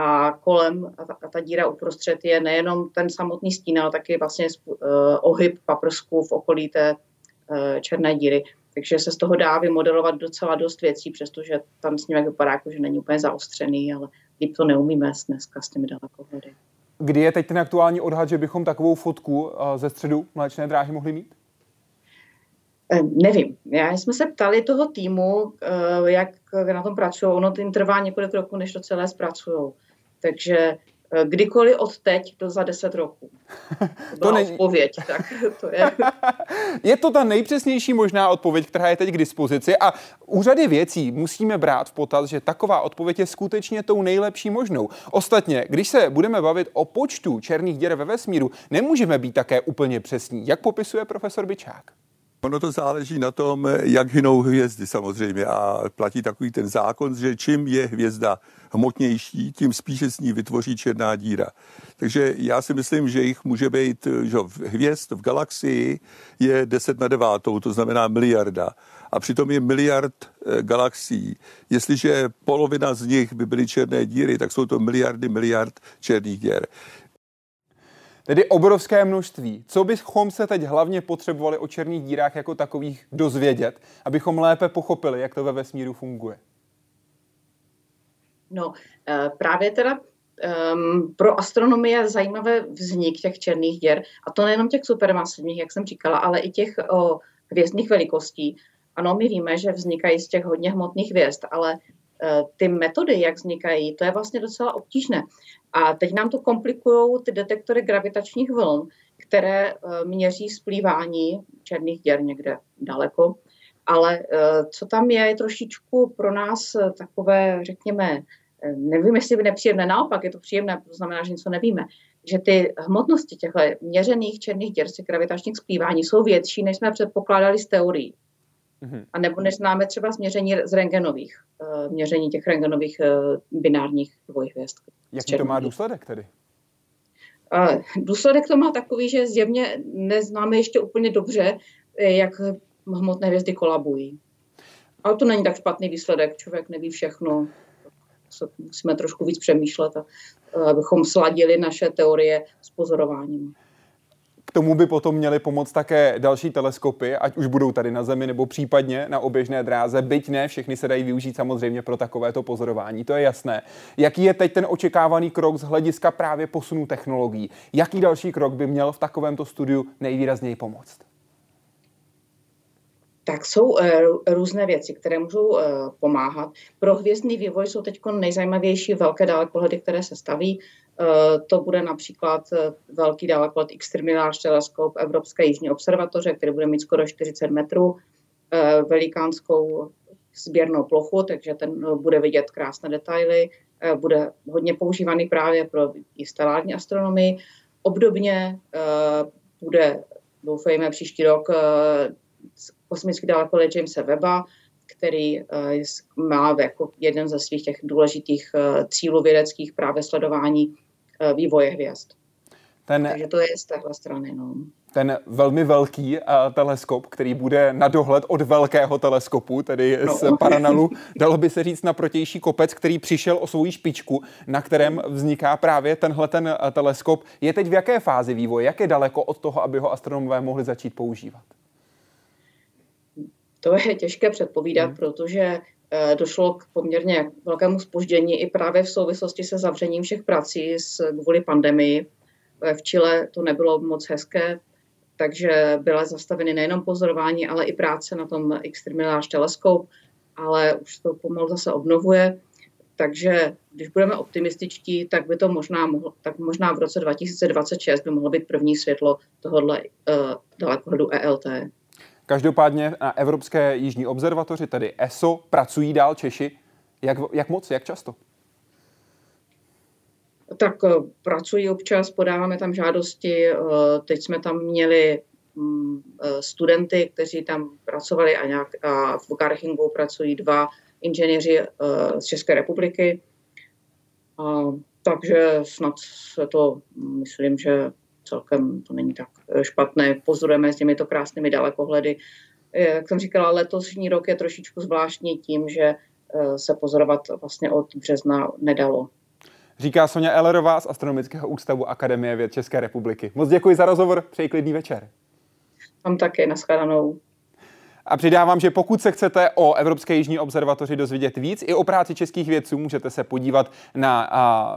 [SPEAKER 12] a kolem a ta, a ta díra uprostřed je nejenom ten samotný stín, ale taky vlastně uh, ohyb paprsků v okolí té uh, černé díry. Takže se z toho dá vymodelovat docela dost věcí, přestože tam snímek vypadá jako, že není úplně zaostřený, ale líp to neumíme dneska s těmi dalekohledy.
[SPEAKER 1] Kdy je teď ten aktuální odhad, že bychom takovou fotku uh, ze středu mléčné dráhy mohli mít?
[SPEAKER 12] Nevím. Já jsme se ptali toho týmu, jak na tom pracují. Ono tím trvá několik roků, než to celé zpracují. Takže Eh, kdykoliv od teď do za 10 roků. To to není... odpověď, tak to je.
[SPEAKER 1] je to ta nejpřesnější možná odpověď, která je teď k dispozici a u řady věcí musíme brát v potaz, že taková odpověď je skutečně tou nejlepší možnou. Ostatně, když se budeme bavit o počtu černých děr ve vesmíru, nemůžeme být také úplně přesní, jak popisuje profesor Byčák.
[SPEAKER 13] Ono to záleží na tom, jak hynou hvězdy samozřejmě a platí takový ten zákon, že čím je hvězda hmotnější, tím spíše s ní vytvoří černá díra. Takže já si myslím, že jich může být, že hvězd v galaxii je 10 na 9, to znamená miliarda. A přitom je miliard eh, galaxií. Jestliže polovina z nich by byly černé díry, tak jsou to miliardy miliard černých děr.
[SPEAKER 1] Tedy obrovské množství. Co bychom se teď hlavně potřebovali o černých dírách jako takových dozvědět, abychom lépe pochopili, jak to ve vesmíru funguje?
[SPEAKER 12] No, eh, právě teda um, pro astronomii je zajímavé vznik těch černých děr, a to nejenom těch supermasivních, jak jsem říkala, ale i těch o, hvězdných velikostí. Ano, my víme, že vznikají z těch hodně hmotných hvězd, ale ty metody, jak vznikají, to je vlastně docela obtížné. A teď nám to komplikují ty detektory gravitačních vln, které uh, měří splývání černých děr někde daleko. Ale uh, co tam je, je trošičku pro nás takové, řekněme, nevím, jestli by nepříjemné, naopak je to příjemné, to znamená, že něco nevíme, že ty hmotnosti těchto měřených černých děr z gravitačních splývání jsou větší, než jsme předpokládali z teorií. Mm-hmm. A nebo než známe třeba změření z rengenových, uh, měření těch rengenových uh, binárních dvojhvězd.
[SPEAKER 1] Jaký to má důsledek tedy?
[SPEAKER 12] Uh, důsledek to má takový, že zjevně neznáme ještě úplně dobře, jak hmotné hvězdy kolabují. Ale to není tak špatný výsledek, člověk neví všechno musíme trošku víc přemýšlet, abychom sladili naše teorie s pozorováním.
[SPEAKER 1] K tomu by potom měly pomoct také další teleskopy, ať už budou tady na Zemi nebo případně na oběžné dráze, byť ne, všechny se dají využít samozřejmě pro takovéto pozorování, to je jasné. Jaký je teď ten očekávaný krok z hlediska právě posunu technologií? Jaký další krok by měl v takovémto studiu nejvýrazněji pomoct?
[SPEAKER 12] tak jsou eh, různé věci, které můžou eh, pomáhat. Pro hvězdný vývoj jsou teď nejzajímavější velké dalekohledy, které se staví. Eh, to bude například velký dalekohled Extremilář teleskop Evropské jižní observatoře, který bude mít skoro 40 metrů, velikánskou sběrnou plochu, takže ten bude vidět krásné detaily, bude hodně používaný právě pro stelární astronomii. Obdobně bude, doufejme, příští rok kosmický dalekohled Jamesa Weba, který má jako jeden ze svých těch důležitých cílů vědeckých právě sledování vývoje hvězd. Ten, Takže to je z téhle strany. No.
[SPEAKER 1] Ten velmi velký uh, teleskop, který bude na dohled od velkého teleskopu, tedy no. z Paranalu, dalo by se říct na protější kopec, který přišel o svou špičku, na kterém vzniká právě tenhle ten teleskop. Je teď v jaké fázi vývoje? Jak je daleko od toho, aby ho astronomové mohli začít používat?
[SPEAKER 12] To je těžké předpovídat, hmm. protože došlo k poměrně velkému spoždění i právě v souvislosti se zavřením všech prací s, kvůli pandemii. Eh, v Chile to nebylo moc hezké, takže byla zastaveny nejenom pozorování, ale i práce na tom Extremilář teleskop, ale už to pomalu zase obnovuje. Takže když budeme optimističtí, tak by to možná mohlo, tak možná v roce 2026 by mohlo být první světlo tohohle uh, dalekohledu ELT.
[SPEAKER 1] Každopádně na Evropské jižní observatoři, tedy ESO, pracují dál Češi. Jak, jak moc, jak často?
[SPEAKER 12] Tak eh, pracují občas, podáváme tam žádosti. Eh, teď jsme tam měli mm, eh, studenty, kteří tam pracovali a, nějak, a v Garchingu pracují dva inženýři z České republiky. A, takže snad se to, myslím, že celkem to není tak eh, špatné. Pozorujeme s těmito krásnými dalekohledy. Eh, jak jsem říkala, letosní rok je trošičku zvláštní tím, že eh, se pozorovat vlastně od března nedalo.
[SPEAKER 1] Říká Sonja Ellerová z Astronomického ústavu Akademie věd České republiky. Moc děkuji za rozhovor, přeji klidný večer.
[SPEAKER 12] Tam také, nashledanou.
[SPEAKER 1] A přidávám, že pokud se chcete o Evropské jižní observatoři dozvědět víc, i o práci českých vědců, můžete se podívat na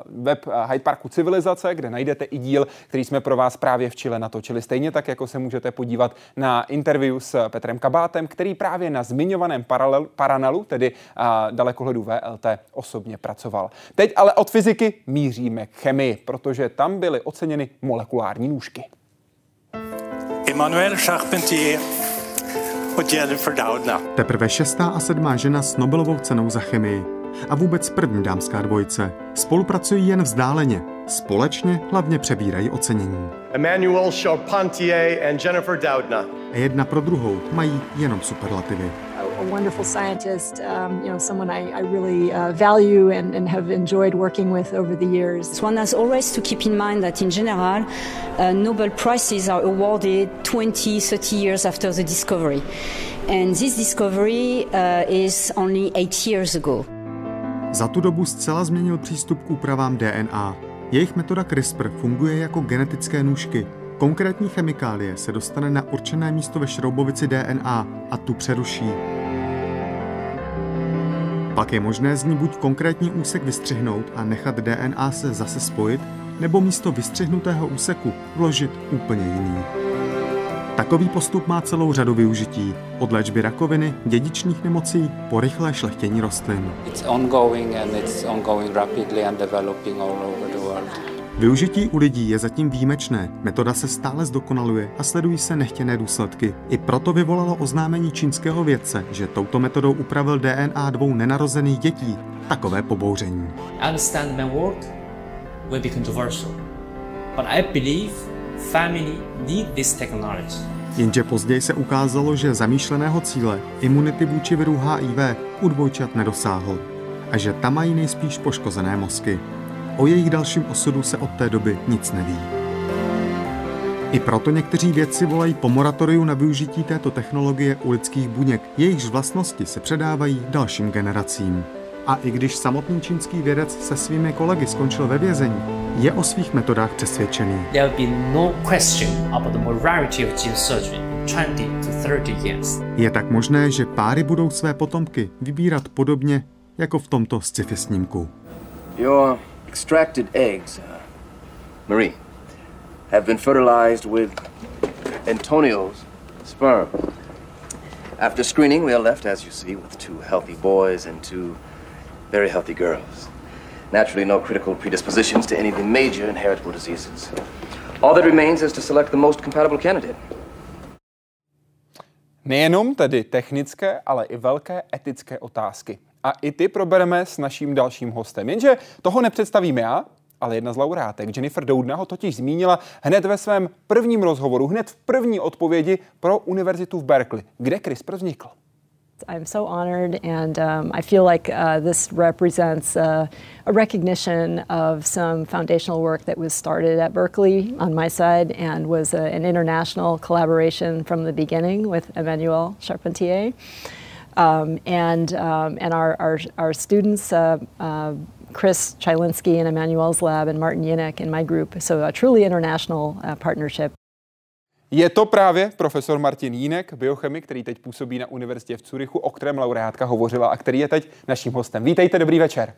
[SPEAKER 1] web Hyde Parku Civilizace, kde najdete i díl, který jsme pro vás právě v Chile natočili. Stejně tak, jako se můžete podívat na interview s Petrem Kabátem, který právě na zmiňovaném paralel, paranelu, tedy dalekohledu VLT, osobně pracoval. Teď ale od fyziky míříme k chemii, protože tam byly oceněny molekulární nůžky.
[SPEAKER 15] Emmanuel Charpentier od Jennifer Doudna.
[SPEAKER 3] Teprve šestá a sedmá žena s Nobelovou cenou za chemii a vůbec první dámská dvojice. Spolupracují jen vzdáleně, společně hlavně přebírají ocenění.
[SPEAKER 16] Emmanuel Charpentier and Jennifer Doudna.
[SPEAKER 3] A jedna pro druhou mají jenom superlativy.
[SPEAKER 17] A wonderful scientist, um, you know, someone I, I really uh, value and, and, have enjoyed working with over the years.
[SPEAKER 18] One has always to keep in mind that in general, uh, Nobel Prizes are awarded 20, 30 years after the discovery. And this discovery uh, is only eight years ago.
[SPEAKER 3] Za tu dobu zcela změnil přístup k úpravám DNA. Jejich metoda CRISPR funguje jako genetické nůžky. Konkrétní chemikálie se dostane na určené místo ve šroubovici DNA a tu přeruší. Pak je možné z ní buď konkrétní úsek vystřihnout a nechat DNA se zase spojit, nebo místo vystřihnutého úseku vložit úplně jiný. Takový postup má celou řadu využití, od léčby rakoviny, dědičných nemocí po rychlé šlechtění rostlin. It's ongoing and it's ongoing rapidly and developing all over the world. Využití u lidí je zatím výjimečné, metoda se stále zdokonaluje a sledují se nechtěné důsledky. I proto vyvolalo oznámení čínského vědce, že touto metodou upravil DNA dvou nenarozených dětí, takové pobouření. understand my work will be controversial, but I believe family need this technology. Jenže později se ukázalo, že zamýšleného cíle imunity vůči viru HIV u dvojčat nedosáhl a že tam mají nejspíš poškozené mozky. O jejich dalším osudu se od té doby nic neví. I proto někteří vědci volají po moratoriu na využití této technologie u lidských buněk. Jejichž vlastnosti se předávají dalším generacím. A i když samotný čínský vědec se svými kolegy skončil ve vězení, je o svých metodách přesvědčený. There will be no question about the morality of gene surgery. 20 to 30 years. Je tak možné, že páry budou své potomky vybírat podobně jako v tomto sci-fi snímku.
[SPEAKER 19] Your extracted eggs, uh, Marie, have been fertilized with Antonio's sperm. After screening, we are left, as you see, with two healthy boys and two very healthy girls. Naturally, no critical predispositions to any of the major inheritable diseases. All that remains is to select the most compatible candidate.
[SPEAKER 1] Nejenom tedy technické, ale i velké etické otázky. A i ty probereme s naším dalším hostem. Jenže toho nepředstavím já, ale jedna z laureátek, Jennifer Doudna, ho totiž zmínila hned ve svém prvním rozhovoru, hned v první odpovědi pro univerzitu v Berkeley, kde CRISPR vznikl.
[SPEAKER 17] I'm so honored, and um, I feel like uh, this represents uh, a recognition of some foundational work that was started at Berkeley on my side and was a, an international collaboration from the beginning with Emmanuel Charpentier. Um, and, um, and our, our, our students, uh, uh, Chris Chylinski in Emmanuel's lab and Martin Yinek in my group. So a truly international uh, partnership.
[SPEAKER 1] Je to právě profesor Martin Jínek, biochemik, který teď působí na univerzitě v Curychu, o kterém laureátka hovořila a který je teď naším hostem. Vítejte, dobrý večer.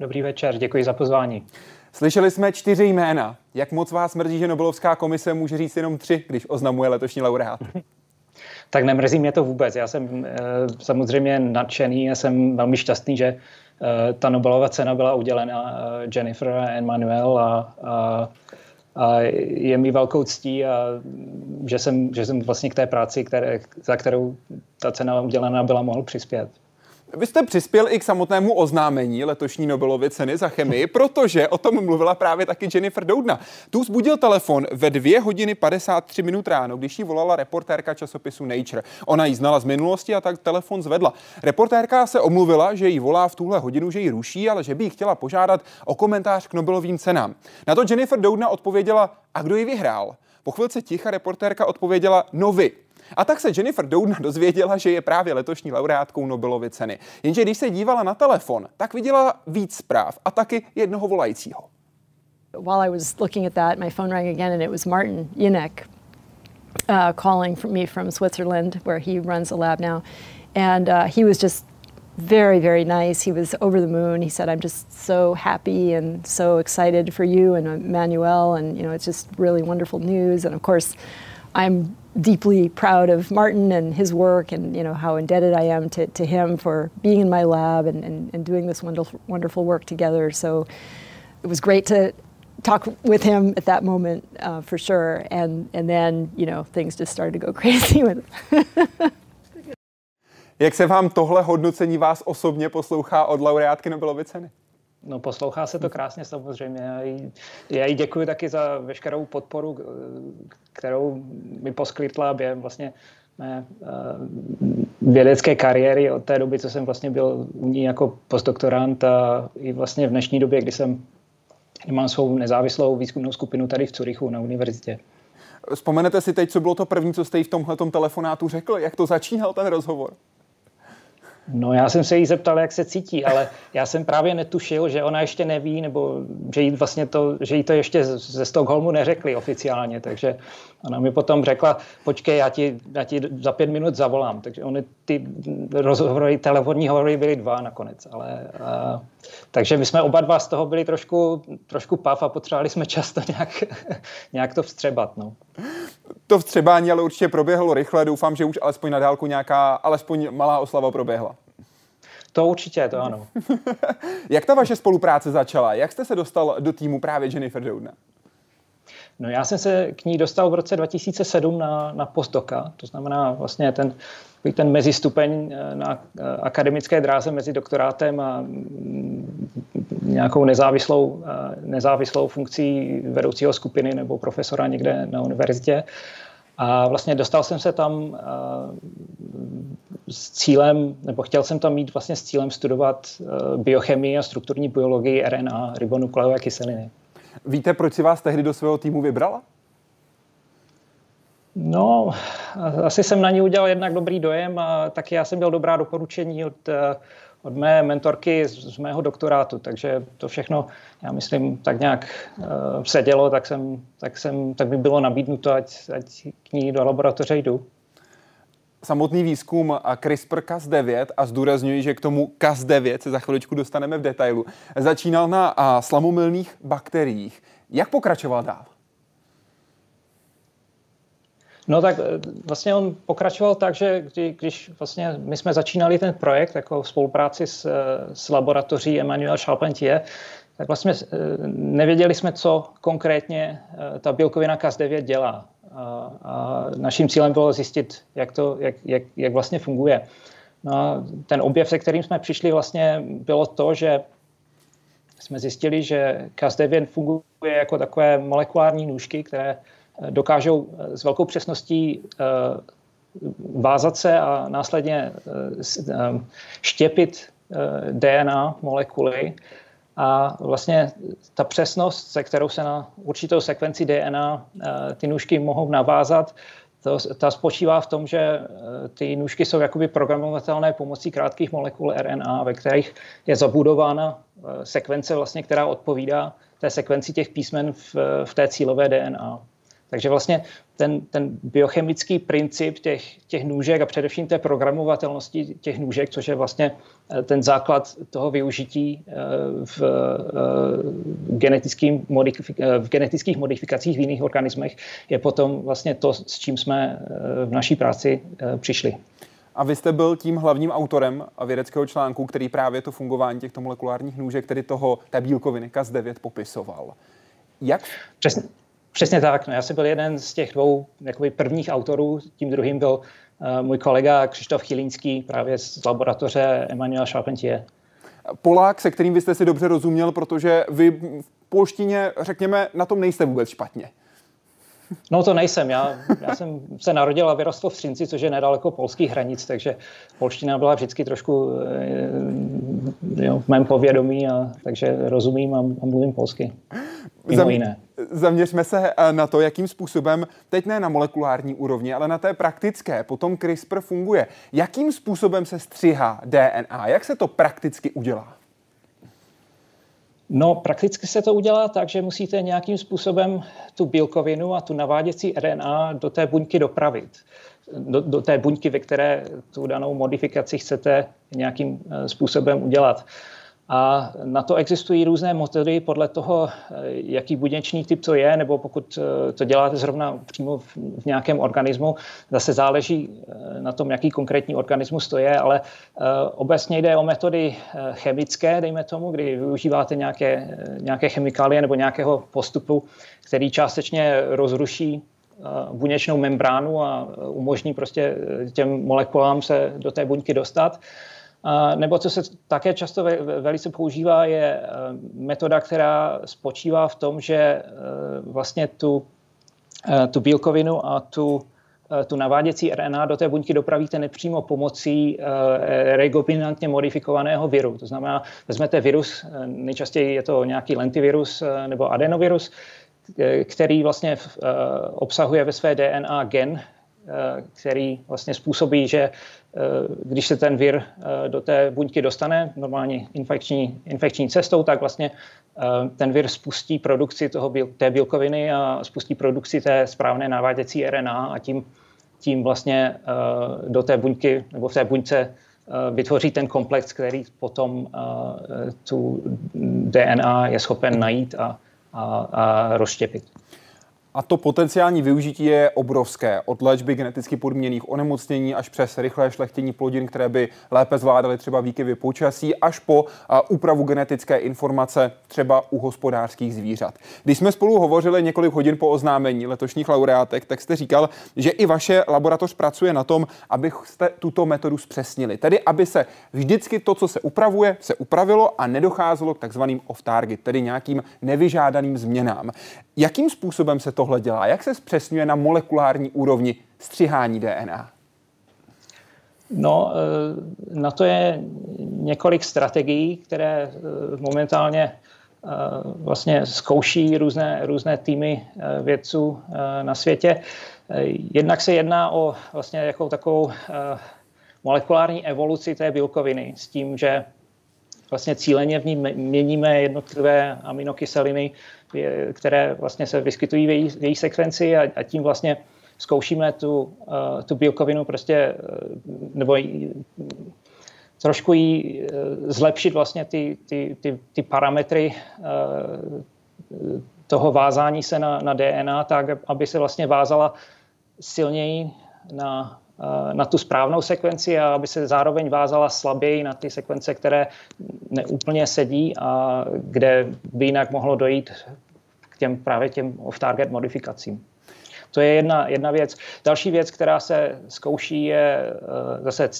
[SPEAKER 20] Dobrý večer, děkuji za pozvání.
[SPEAKER 1] Slyšeli jsme čtyři jména. Jak moc vás mrzí, že Nobelovská komise může říct jenom tři, když oznamuje letošní laureát?
[SPEAKER 20] Tak nemrzí mě to vůbec. Já jsem e, samozřejmě nadšený a jsem velmi šťastný, že e, ta Nobelova cena byla udělena e, Jennifer a Emmanuel a, a, a je mi velkou ctí, a, že, jsem, že jsem vlastně k té práci, které, za kterou ta cena udělena byla, mohl přispět.
[SPEAKER 1] Vy jste přispěl i k samotnému oznámení letošní Nobelovy ceny za chemii, protože o tom mluvila právě taky Jennifer Doudna. Tu zbudil telefon ve 2 hodiny 53 minut ráno, když jí volala reportérka časopisu Nature. Ona ji znala z minulosti a tak telefon zvedla. Reportérka se omluvila, že jí volá v tuhle hodinu, že ji ruší, ale že by jí chtěla požádat o komentář k Nobelovým cenám. Na to Jennifer Doudna odpověděla, a kdo ji vyhrál? Po chvilce ticha reportérka odpověděla, no vy. A tak se Jennifer Doudna dozvěděla, že je právě letošní laureátkou Nobelovy ceny. Jenže když se dívala na telefon, tak viděla víc zpráv a taky jednoho volajícího.
[SPEAKER 17] While I was looking at that, my phone rang again and it was Martin Yinek. uh, calling from me from Switzerland, where he runs a lab now, and uh, he was just very, very nice. He was over the moon. He said, "I'm just so happy and so excited for you and Emmanuel, and you know, it's just really wonderful news." And of course, I'm deeply proud of Martin and his work, and you know how indebted I am to, to him for being in my lab and, and, and doing this wonderful, wonderful work together. So it was great to talk with him at that moment uh, for sure. And and then you know things just started to go crazy with.
[SPEAKER 1] Jak se vám tohle hodnocení vás osobně poslouchá od laureátky Nobelovy ceny?
[SPEAKER 20] No poslouchá se to krásně samozřejmě. Já jí, já jí děkuji taky za veškerou podporu, kterou mi poskytla během vlastně mé uh, vědecké kariéry od té doby, co jsem vlastně byl u ní jako postdoktorant a i vlastně v dnešní době, kdy jsem mám svou nezávislou výzkumnou skupinu tady v Curychu na univerzitě.
[SPEAKER 1] Vzpomenete si teď, co bylo to první, co jste jí v tomhle telefonátu řekl? Jak to začínal ten rozhovor?
[SPEAKER 20] No já jsem se jí zeptal, jak se cítí, ale já jsem právě netušil, že ona ještě neví, nebo že jí vlastně to, že jí to ještě ze Stockholmu neřekli oficiálně, takže ona mi potom řekla, počkej, já ti, já ti za pět minut zavolám, takže oni ty rozhovory, telefonní hovory byly dva nakonec, ale a, takže my jsme oba dva z toho byli trošku, trošku pav a potřebovali jsme často nějak, nějak to vstřebat, no.
[SPEAKER 1] To vstřebání ale určitě proběhlo rychle. Doufám, že už alespoň na dálku nějaká, alespoň malá oslava proběhla.
[SPEAKER 20] To určitě, to ano.
[SPEAKER 1] Jak ta vaše spolupráce začala? Jak jste se dostal do týmu právě Jennifer Doudna?
[SPEAKER 20] No já jsem se k ní dostal v roce 2007 na, na postdoka, to znamená vlastně ten, ten mezistupeň eh, na eh, akademické dráze mezi doktorátem a mm, nějakou nezávislou, eh, nezávislou funkcí vedoucího skupiny nebo profesora někde na univerzitě. A vlastně dostal jsem se tam s cílem, nebo chtěl jsem tam mít vlastně s cílem studovat biochemii a strukturní biologii RNA, ribonukleové kyseliny.
[SPEAKER 1] Víte, proč si vás tehdy do svého týmu vybrala?
[SPEAKER 20] No, asi jsem na ní udělal jednak dobrý dojem a taky já jsem měl dobrá doporučení od, eh, od mé mentorky z, z mého doktorátu, takže to všechno, já myslím, tak nějak uh, sedělo, tak, jsem, tak, jsem, tak by bylo nabídnuto, ať, ať k ní do laboratoře jdu
[SPEAKER 1] samotný výzkum CRISPR-Cas9 a zdůrazňuji, že k tomu Cas9 se za chviličku dostaneme v detailu, začínal na slamomilných bakteriích. Jak pokračoval dál?
[SPEAKER 20] No tak e, vlastně on pokračoval tak, že kdy, když vlastně my jsme začínali ten projekt jako v spolupráci s, e, s laboratoří Emmanuel Charpentier, tak vlastně e, nevěděli jsme, co konkrétně ta bílkovina Cas9 dělá. A, a naším cílem bylo zjistit, jak, to, jak, jak, jak vlastně funguje. No a ten objev, se kterým jsme přišli, vlastně bylo to, že jsme zjistili, že Cas9 funguje jako takové molekulární nůžky, které eh, dokážou eh, s velkou přesností eh, vázat se a následně štěpit DNA molekuly a vlastně ta přesnost, se kterou se na určitou sekvenci DNA eh, ty nůžky mohou navázat, to, ta spočívá v tom, že eh, ty nůžky jsou jakoby programovatelné pomocí krátkých molekul RNA, ve kterých je zabudována eh, sekvence, vlastně, která odpovídá té sekvenci těch písmen v, v té cílové DNA. Takže vlastně ten, ten biochemický princip těch, těch nůžek a především té programovatelnosti těch nůžek, což je vlastně eh, ten základ toho využití eh, v, eh, genetickým modifik- v genetických modifikacích v jiných organismech, je potom vlastně to, s čím jsme v naší práci přišli.
[SPEAKER 1] A vy jste byl tím hlavním autorem vědeckého článku, který právě to fungování těchto molekulárních nůžek, tedy toho, té bílkoviny Cas9 popisoval. Jak?
[SPEAKER 20] Přesně. Přesně tak. No, já jsem byl jeden z těch dvou jakoby, prvních autorů, tím druhým byl uh, můj kolega Křištof Chilínský právě z laboratoře Emmanuel Charpentier.
[SPEAKER 1] Polák, se kterým vy jste si dobře rozuměl, protože vy v polštině, řekněme, na tom nejste vůbec špatně.
[SPEAKER 20] No to nejsem. Já, já jsem se narodil a vyrostl v Třinci, což je nedaleko polských hranic, takže polština byla vždycky trošku eh, jo, v mém povědomí, a, takže rozumím a, a mluvím polsky. Mimo Zam, jiné.
[SPEAKER 1] Zaměřme se eh, na to, jakým způsobem, teď ne na molekulární úrovni, ale na té praktické, potom CRISPR funguje. Jakým způsobem se stříhá DNA? Jak se to prakticky udělá?
[SPEAKER 20] No, prakticky se to udělá tak, že musíte nějakým způsobem tu bílkovinu a tu naváděcí RNA do té buňky dopravit. Do, do té buňky, ve které tu danou modifikaci chcete nějakým eh, způsobem udělat. A na to existují různé metody podle toho, eh, jaký buněčný typ to je, nebo pokud eh, to děláte zrovna přímo v nějakém organismu, zase záleží na tom, jaký konkrétní organismus to je, ale obecně jde o metody chemické, dejme tomu, kdy využíváte nějaké, nějaké chemikálie nebo nějakého postupu, který částečně rozruší buněčnou membránu a umožní prostě těm molekulám se do té buňky dostat. Nebo co se také často velice používá, je eh, metoda, která spočívá v tom, že vlastně tu, tu bílkovinu a tu, tu naváděcí RNA do té buňky dopravíte nepřímo pomocí rekombinantně modifikovaného viru. To znamená, vezmete virus, nejčastěji je to nějaký lentivirus nebo adenovirus, který vlastně obsahuje ve své DNA gen, který vlastně způsobí, že Eh, když se ten vir eh, do té buňky dostane normálně infekční, infekční cestou, tak vlastně eh, ten vir spustí produkci toho, té bílkoviny a spustí produkci té správné naváděcí RNA a tím, tím vlastně do té buňky nebo v té buňce vytvoří ten komplex, který potom tu DNA je schopen najít a, a, a rozštěpit.
[SPEAKER 1] A to potenciální využití je obrovské. Od léčby geneticky podměných onemocnění až přes rychlé šlechtění plodin, které by lépe zvládaly třeba výkyvy počasí, až po úpravu genetické informace třeba u hospodářských zvířat. Když jsme spolu hovořili několik hodin po oznámení letošních laureátek, tak jste říkal, že i vaše laboratoř pracuje na tom, abyste tuto metodu zpřesnili. Tedy, aby se vždycky to, co se upravuje, se upravilo a nedocházelo k takzvaným off-target, tedy nějakým nevyžádaným změnám. Jakým způsobem se tohle dělá? Jak se zpřesňuje na molekulární úrovni střihání DNA?
[SPEAKER 20] No, eh, na to je několik strategií, které eh, momentálně eh, vlastně zkouší různé, různé týmy vědců na světě. Jednak se jedná o vlastně jako takovou molekulární evoluci té bílkoviny s tím, že vlastně cíleně v ní měníme jednotlivé aminokyseliny, které vlastně se vyskytují v její, v její sekvenci a, a tím vlastně zkoušíme tu, uh, tu bílkovinu prostě, uh, nebo trošku jí uh, zlepšit vlastně ty, ty, ty, ty parametry toho vázání se na, na DNA, tak aby se vlastně vázala silněji na na tu správnou sekvenci a aby se zároveň vázala slaběji na ty sekvence, které neúplně sedí a kde by jinak mohlo dojít k těm právě těm off-target modifikacím. To je jedna, jedna věc. Další věc, která se zkouší, je uh, zase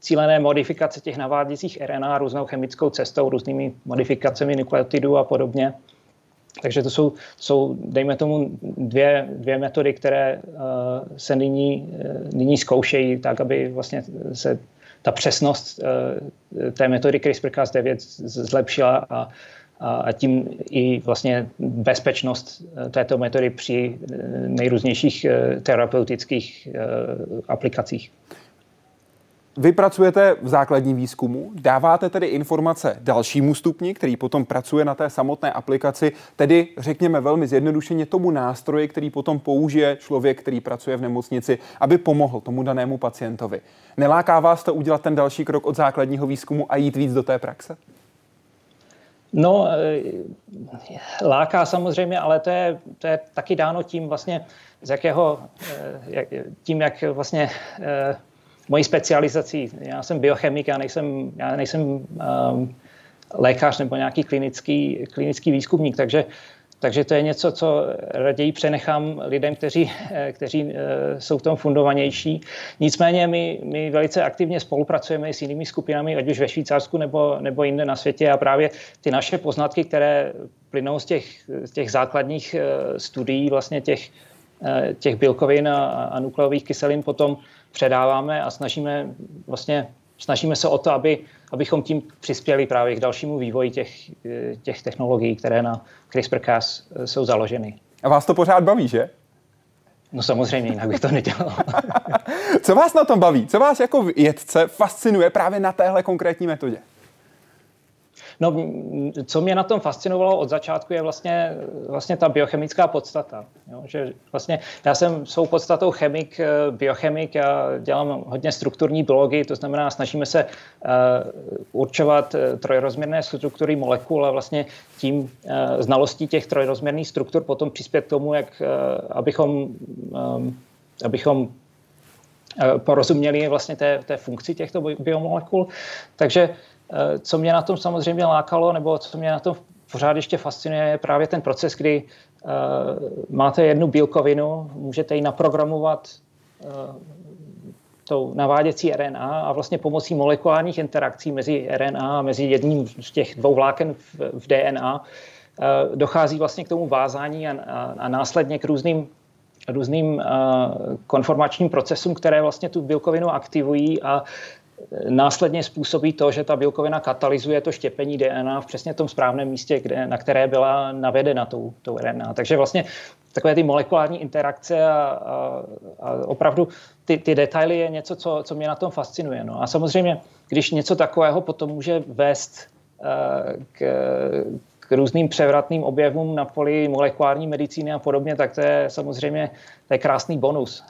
[SPEAKER 20] cílené modifikace těch naváděcích RNA různou chemickou cestou, různými modifikacemi nukleotidů a podobně. Takže to jsou, jsou dejme tomu, dvě, dvě metody, které uh, se nyní, uh, nyní zkoušejí tak, aby vlastně se ta přesnost uh, té metody CRISPR-Cas9 zlepšila a, a, a tím i vlastně bezpečnost této metody při nejrůznějších terapeutických aplikacích.
[SPEAKER 1] Vy pracujete v základním výzkumu, dáváte tedy informace dalšímu stupni, který potom pracuje na té samotné aplikaci, tedy řekněme velmi zjednodušeně tomu nástroji, který potom použije člověk, který pracuje v nemocnici, aby pomohl tomu danému pacientovi. Neláká vás to udělat ten další krok od základního výzkumu a jít víc do té praxe?
[SPEAKER 20] No, eh, láká samozřejmě, ale to je, to je taky dáno tím vlastně, z jakého, eh, tím, jak vlastně eh, mojí specializací. Já jsem biochemik, já nejsem, já nejsem um, lékař nebo nějaký klinický, klinický výzkumník, takže, takže to je něco, co raději přenechám lidem, kteří, kteří uh, jsou v tom fundovanější. Nicméně my, my velice aktivně spolupracujeme s jinými skupinami, ať už ve Švýcarsku nebo, nebo jinde na světě a právě ty naše poznatky, které plynou z těch, z těch základních uh, studií, vlastně těch, těch bílkovin a, a nukleových kyselin potom předáváme a snažíme vlastně snažíme se o to, aby, abychom tím přispěli právě k dalšímu vývoji těch, těch technologií, které na CRISPR-Cas jsou založeny.
[SPEAKER 1] A vás to pořád baví, že?
[SPEAKER 20] No samozřejmě, jinak bych to nedělal.
[SPEAKER 1] Co vás na tom baví? Co vás jako vědce fascinuje právě na téhle konkrétní metodě?
[SPEAKER 20] No, co mě na tom fascinovalo od začátku je vlastně, vlastně ta biochemická podstata. Jo? Že vlastně já jsem svou podstatou chemik, eh, biochemik, já dělám hodně strukturní biologii, to znamená, snažíme se uh, určovat eh, trojrozměrné struktury molekul a vlastně tím uh, znalostí těch trojrozměrných struktur potom přispět k tomu, jak, uh, abychom, um, abychom porozuměli vlastně té, té funkci těchto biomolekul. Takže co mě na tom samozřejmě lákalo, nebo co mě na tom pořád ještě fascinuje, je právě ten proces, kdy uh, máte jednu bílkovinu, můžete ji naprogramovat uh, tou naváděcí RNA a vlastně pomocí molekulárních interakcí mezi RNA a mezi jedním z těch dvou vláken v, DNA dochází vlastně k tomu vázání a, následně k různým různým konformačním procesům, které vlastně tu bílkovinu aktivují a následně způsobí to, že ta bílkovina katalyzuje to štěpení DNA v přesně tom správném místě, kde, na které byla navedena tou, tou RNA. Takže vlastně takové ty molekulární interakce a, a, a opravdu ty, ty detaily je něco, co, co mě na tom fascinuje. No. A samozřejmě, když něco takového potom může vést uh, k, k různým převratným objevům na poli molekulární medicíny a podobně, tak to je samozřejmě to je krásný bonus.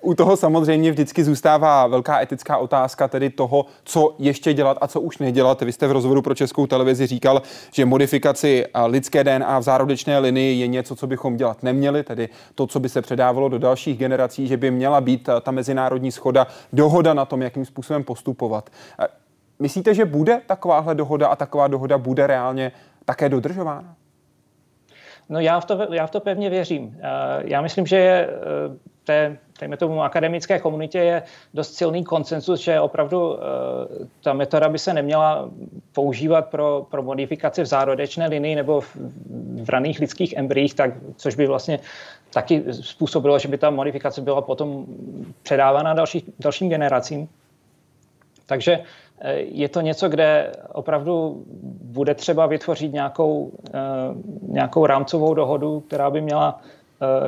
[SPEAKER 1] U toho samozřejmě vždycky zůstává velká etická otázka, tedy toho, co ještě dělat a co už nedělat. Vy jste v rozhovoru pro českou televizi říkal, že modifikaci lidské DNA v zárodečné linii je něco, co bychom dělat neměli, tedy to, co by se předávalo do dalších generací, že by měla být ta mezinárodní schoda, dohoda na tom, jakým způsobem postupovat. Myslíte, že bude takováhle dohoda a taková dohoda bude reálně také dodržována?
[SPEAKER 20] No já v to, já v to pevně věřím. Já myslím, že je té, dejme tomu, akademické komunitě je dost silný konsensus, že opravdu uh, ta metoda by se neměla používat pro, pro modifikaci v zárodečné linii nebo v, v raných lidských embryích, tak, což by vlastně taky způsobilo, že by ta modifikace byla potom předávána další, dalším generacím. Takže eh, je to něco, kde opravdu bude třeba vytvořit nějakou, eh, nějakou rámcovou dohodu, která by měla Eh,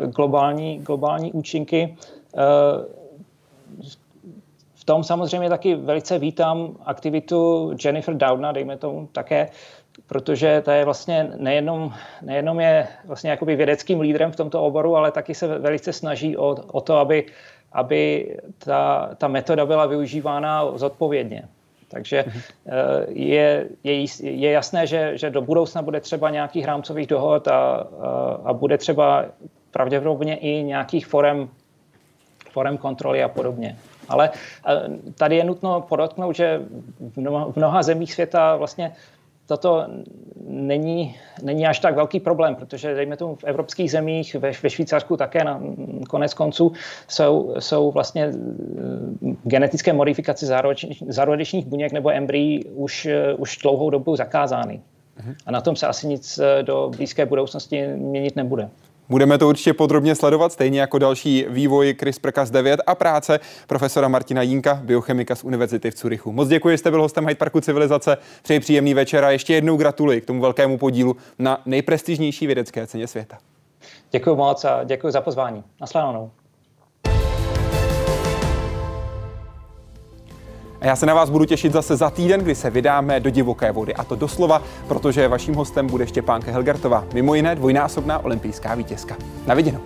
[SPEAKER 20] globální, globální účinky. Eh, v tom samozřejmě taky velice vítám aktivitu Jennifer Doudna, dejme tomu také, protože ta je vlastně nejenom, nejenom je vlastně jakoby vědeckým lídrem v tomto oboru, ale taky se velice snaží o, o to, aby, aby ta, ta metoda byla využívána zodpovědně. Takže mhm. eh, je, je, je jasné, že, že do budoucna bude třeba nějakých rámcových dohod a, a, a bude třeba pravděpodobně i nějakých forem, forem kontroly a podobně. Ale eh, tady je nutno podotknout, že v mnoha, v mnoha zemích světa vlastně toto není, není až tak velký problém, protože dejme tomu v evropských zemích, ve, ve Švýcarsku také na konec konců jsou, jsou vlastně eh, genetické modifikace zárodečních buněk nebo embryí už, eh, už dlouhou dobu zakázány. Mhm. A na tom se asi nic do blízké budoucnosti měnit nebude.
[SPEAKER 1] Budeme to určitě podrobně sledovat, stejně jako další vývoj CRISPR-Cas9 a práce profesora Martina Jínka, biochemika z Univerzity v Curychu. Moc děkuji, že jste byl hostem Hyde Parku Civilizace. Přeji příjemný večer a ještě jednou gratuluji k tomu velkému podílu na nejprestižnější vědecké ceně světa.
[SPEAKER 20] Děkuji moc a děkuji za pozvání. Nasledanou.
[SPEAKER 1] A já se na vás budu těšit zase za týden, kdy se vydáme do divoké vody. A to doslova, protože vaším hostem bude Štěpánka Helgertová, mimo jiné dvojnásobná olympijská vítězka. Na viděnou.